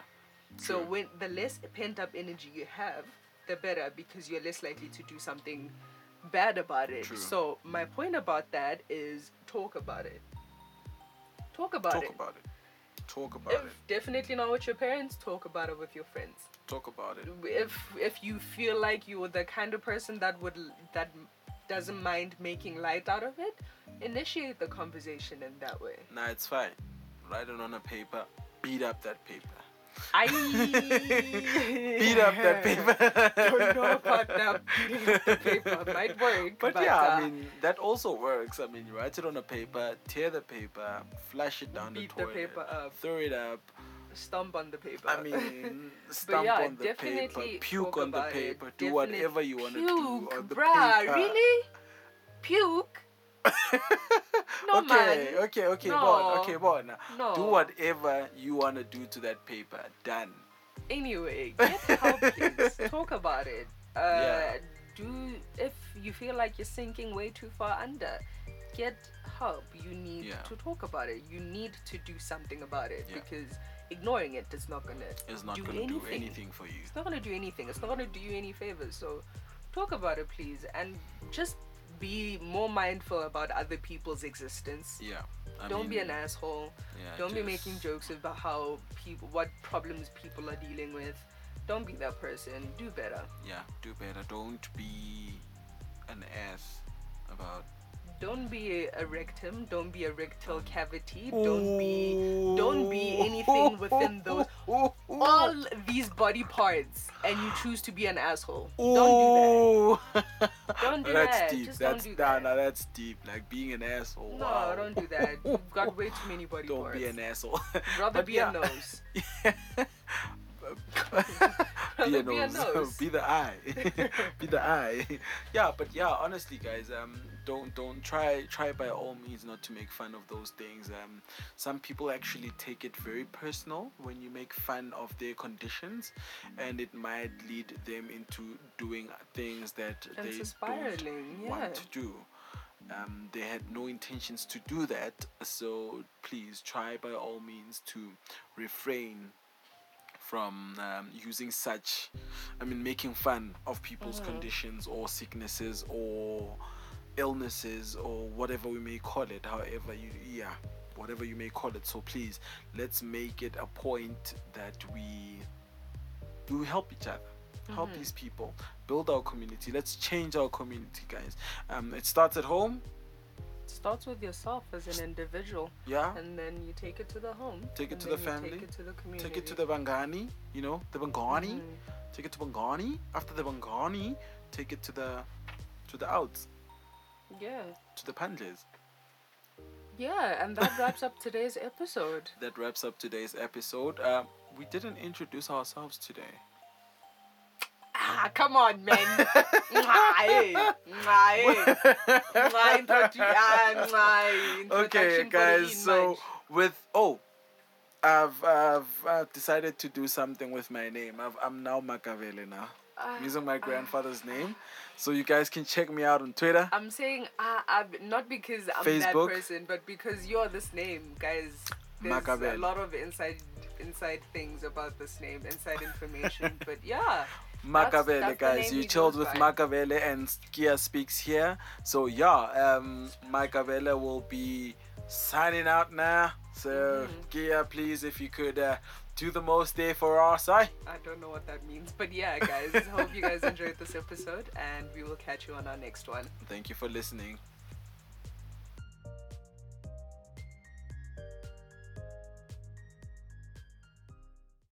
Speaker 1: So
Speaker 2: True.
Speaker 1: when the less pent up energy you have, the better because you're less likely to do something bad about it.
Speaker 2: True.
Speaker 1: So my point about that is talk about it. Talk about
Speaker 2: Talk
Speaker 1: it.
Speaker 2: Talk about it. Talk about
Speaker 1: if
Speaker 2: it.
Speaker 1: definitely not with your parents, talk about it with your friends.
Speaker 2: Talk about it.
Speaker 1: If if you feel like you're the kind of person that would that doesn't mind making light out of it, initiate the conversation in that way.
Speaker 2: Nah, it's fine. Write it on a paper. Beat up that paper.
Speaker 1: I
Speaker 2: Beat up that paper.
Speaker 1: Don't know about that beating up the paper. Might work,
Speaker 2: But,
Speaker 1: but,
Speaker 2: yeah,
Speaker 1: uh,
Speaker 2: I mean that also works. I mean, you write it on a paper, tear the paper, flash it down
Speaker 1: Beat
Speaker 2: the
Speaker 1: the paper up.
Speaker 2: throw it up.
Speaker 1: Stump on the paper.
Speaker 2: I mean, stamp
Speaker 1: yeah,
Speaker 2: on the paper, puke on the
Speaker 1: about it.
Speaker 2: paper, do
Speaker 1: Definite-
Speaker 2: whatever you want to do
Speaker 1: Puke,
Speaker 2: on the
Speaker 1: bruh,
Speaker 2: paper.
Speaker 1: really? Puke? No,
Speaker 2: okay,
Speaker 1: man.
Speaker 2: okay, okay,
Speaker 1: No.
Speaker 2: Bon, okay, Bon.
Speaker 1: No.
Speaker 2: Do whatever you want to do to that paper. Done.
Speaker 1: Anyway, get help, please. Talk about it. Uh,
Speaker 2: Yeah.
Speaker 1: Do if you feel like you're sinking way too far under, get help. You need
Speaker 2: Yeah.
Speaker 1: to talk about it. You need to do something about it
Speaker 2: Yeah.
Speaker 1: because ignoring it is not gonna
Speaker 2: It's not
Speaker 1: do
Speaker 2: going to do
Speaker 1: anything.
Speaker 2: anything for you.
Speaker 1: It's not gonna do anything. It's not gonna do you any favors. So, talk about it, please, and just be more mindful about other people's existence.
Speaker 2: Yeah. I
Speaker 1: Don't be an asshole.
Speaker 2: yeah,
Speaker 1: Don't be making jokes about how people, what problems people are dealing with. Don't be that person. Do better.
Speaker 2: Yeah, do better. Don't be an ass about.
Speaker 1: Don't be a rectum. Don't be a rectal cavity. Don't be. Don't be anything within those. All these body parts, and you choose to be an asshole. Don't do that. Don't do
Speaker 2: that's
Speaker 1: that.
Speaker 2: deep.
Speaker 1: Just don't
Speaker 2: that's
Speaker 1: do that.
Speaker 2: nah, that's deep. Like being an asshole.
Speaker 1: No,
Speaker 2: wow.
Speaker 1: don't do that. You've got way too many body
Speaker 2: Don't
Speaker 1: parts.
Speaker 2: be an asshole.
Speaker 1: Rather
Speaker 2: But
Speaker 1: be
Speaker 2: yeah.
Speaker 1: a nose.
Speaker 2: Be
Speaker 1: be a nose.
Speaker 2: be the eye. Be the eye. Yeah but yeah honestly guys um don't don't try try by all means not to make fun of those things. Um some people actually take it very personal when you make fun of their conditions and it might lead them into doing things that
Speaker 1: And
Speaker 2: they don't
Speaker 1: yeah.
Speaker 2: want to do. Um, they had no intentions to do that so please try by all means to refrain from um, using such i mean making fun of people's conditions or sicknesses or illnesses or whatever we may call it however you yeah whatever you may call it. So please let's make it a point that we we help each other help these people build our community. Let's change our community guys. Um it starts at home
Speaker 1: starts with yourself as an individual,
Speaker 2: yeah
Speaker 1: and then you take it to the home.
Speaker 2: Take it to the family,
Speaker 1: Take it to the community.
Speaker 2: take it to the bangani you know the bangani
Speaker 1: Mhm.
Speaker 2: take it to bangani after the bangani take it to the to the outs
Speaker 1: Yeah.
Speaker 2: to the panjas
Speaker 1: Yeah, and that wraps up today's episode.
Speaker 2: that wraps up today's episode um we didn't introduce ourselves today
Speaker 1: Ah, come on, introdu- ah,
Speaker 2: okay
Speaker 1: introduction for the
Speaker 2: guys so with oh I've, I've I've decided to do something with my name. I've, I'm now Makavele now.
Speaker 1: Ah,
Speaker 2: I'm using my grandfather's name. So you guys can check me out on Twitter.
Speaker 1: I'm saying ah, uh, not because I'm
Speaker 2: Facebook.
Speaker 1: that person, but because you're this name, guys. There's a lot of inside inside things about this name, inside information. but yeah,
Speaker 2: Makavele,
Speaker 1: that's
Speaker 2: guys. You chilled with
Speaker 1: by.
Speaker 2: Makavele and Kia speaks here. So yeah, um, Makavele will be signing out now. So
Speaker 1: Mm-hmm.
Speaker 2: Kia, please, if you could uh, do the most there for us, eh?
Speaker 1: I don't know what that means, but yeah, guys. hope you guys enjoyed this episode, and we will catch you on our next one.
Speaker 2: Thank you for listening.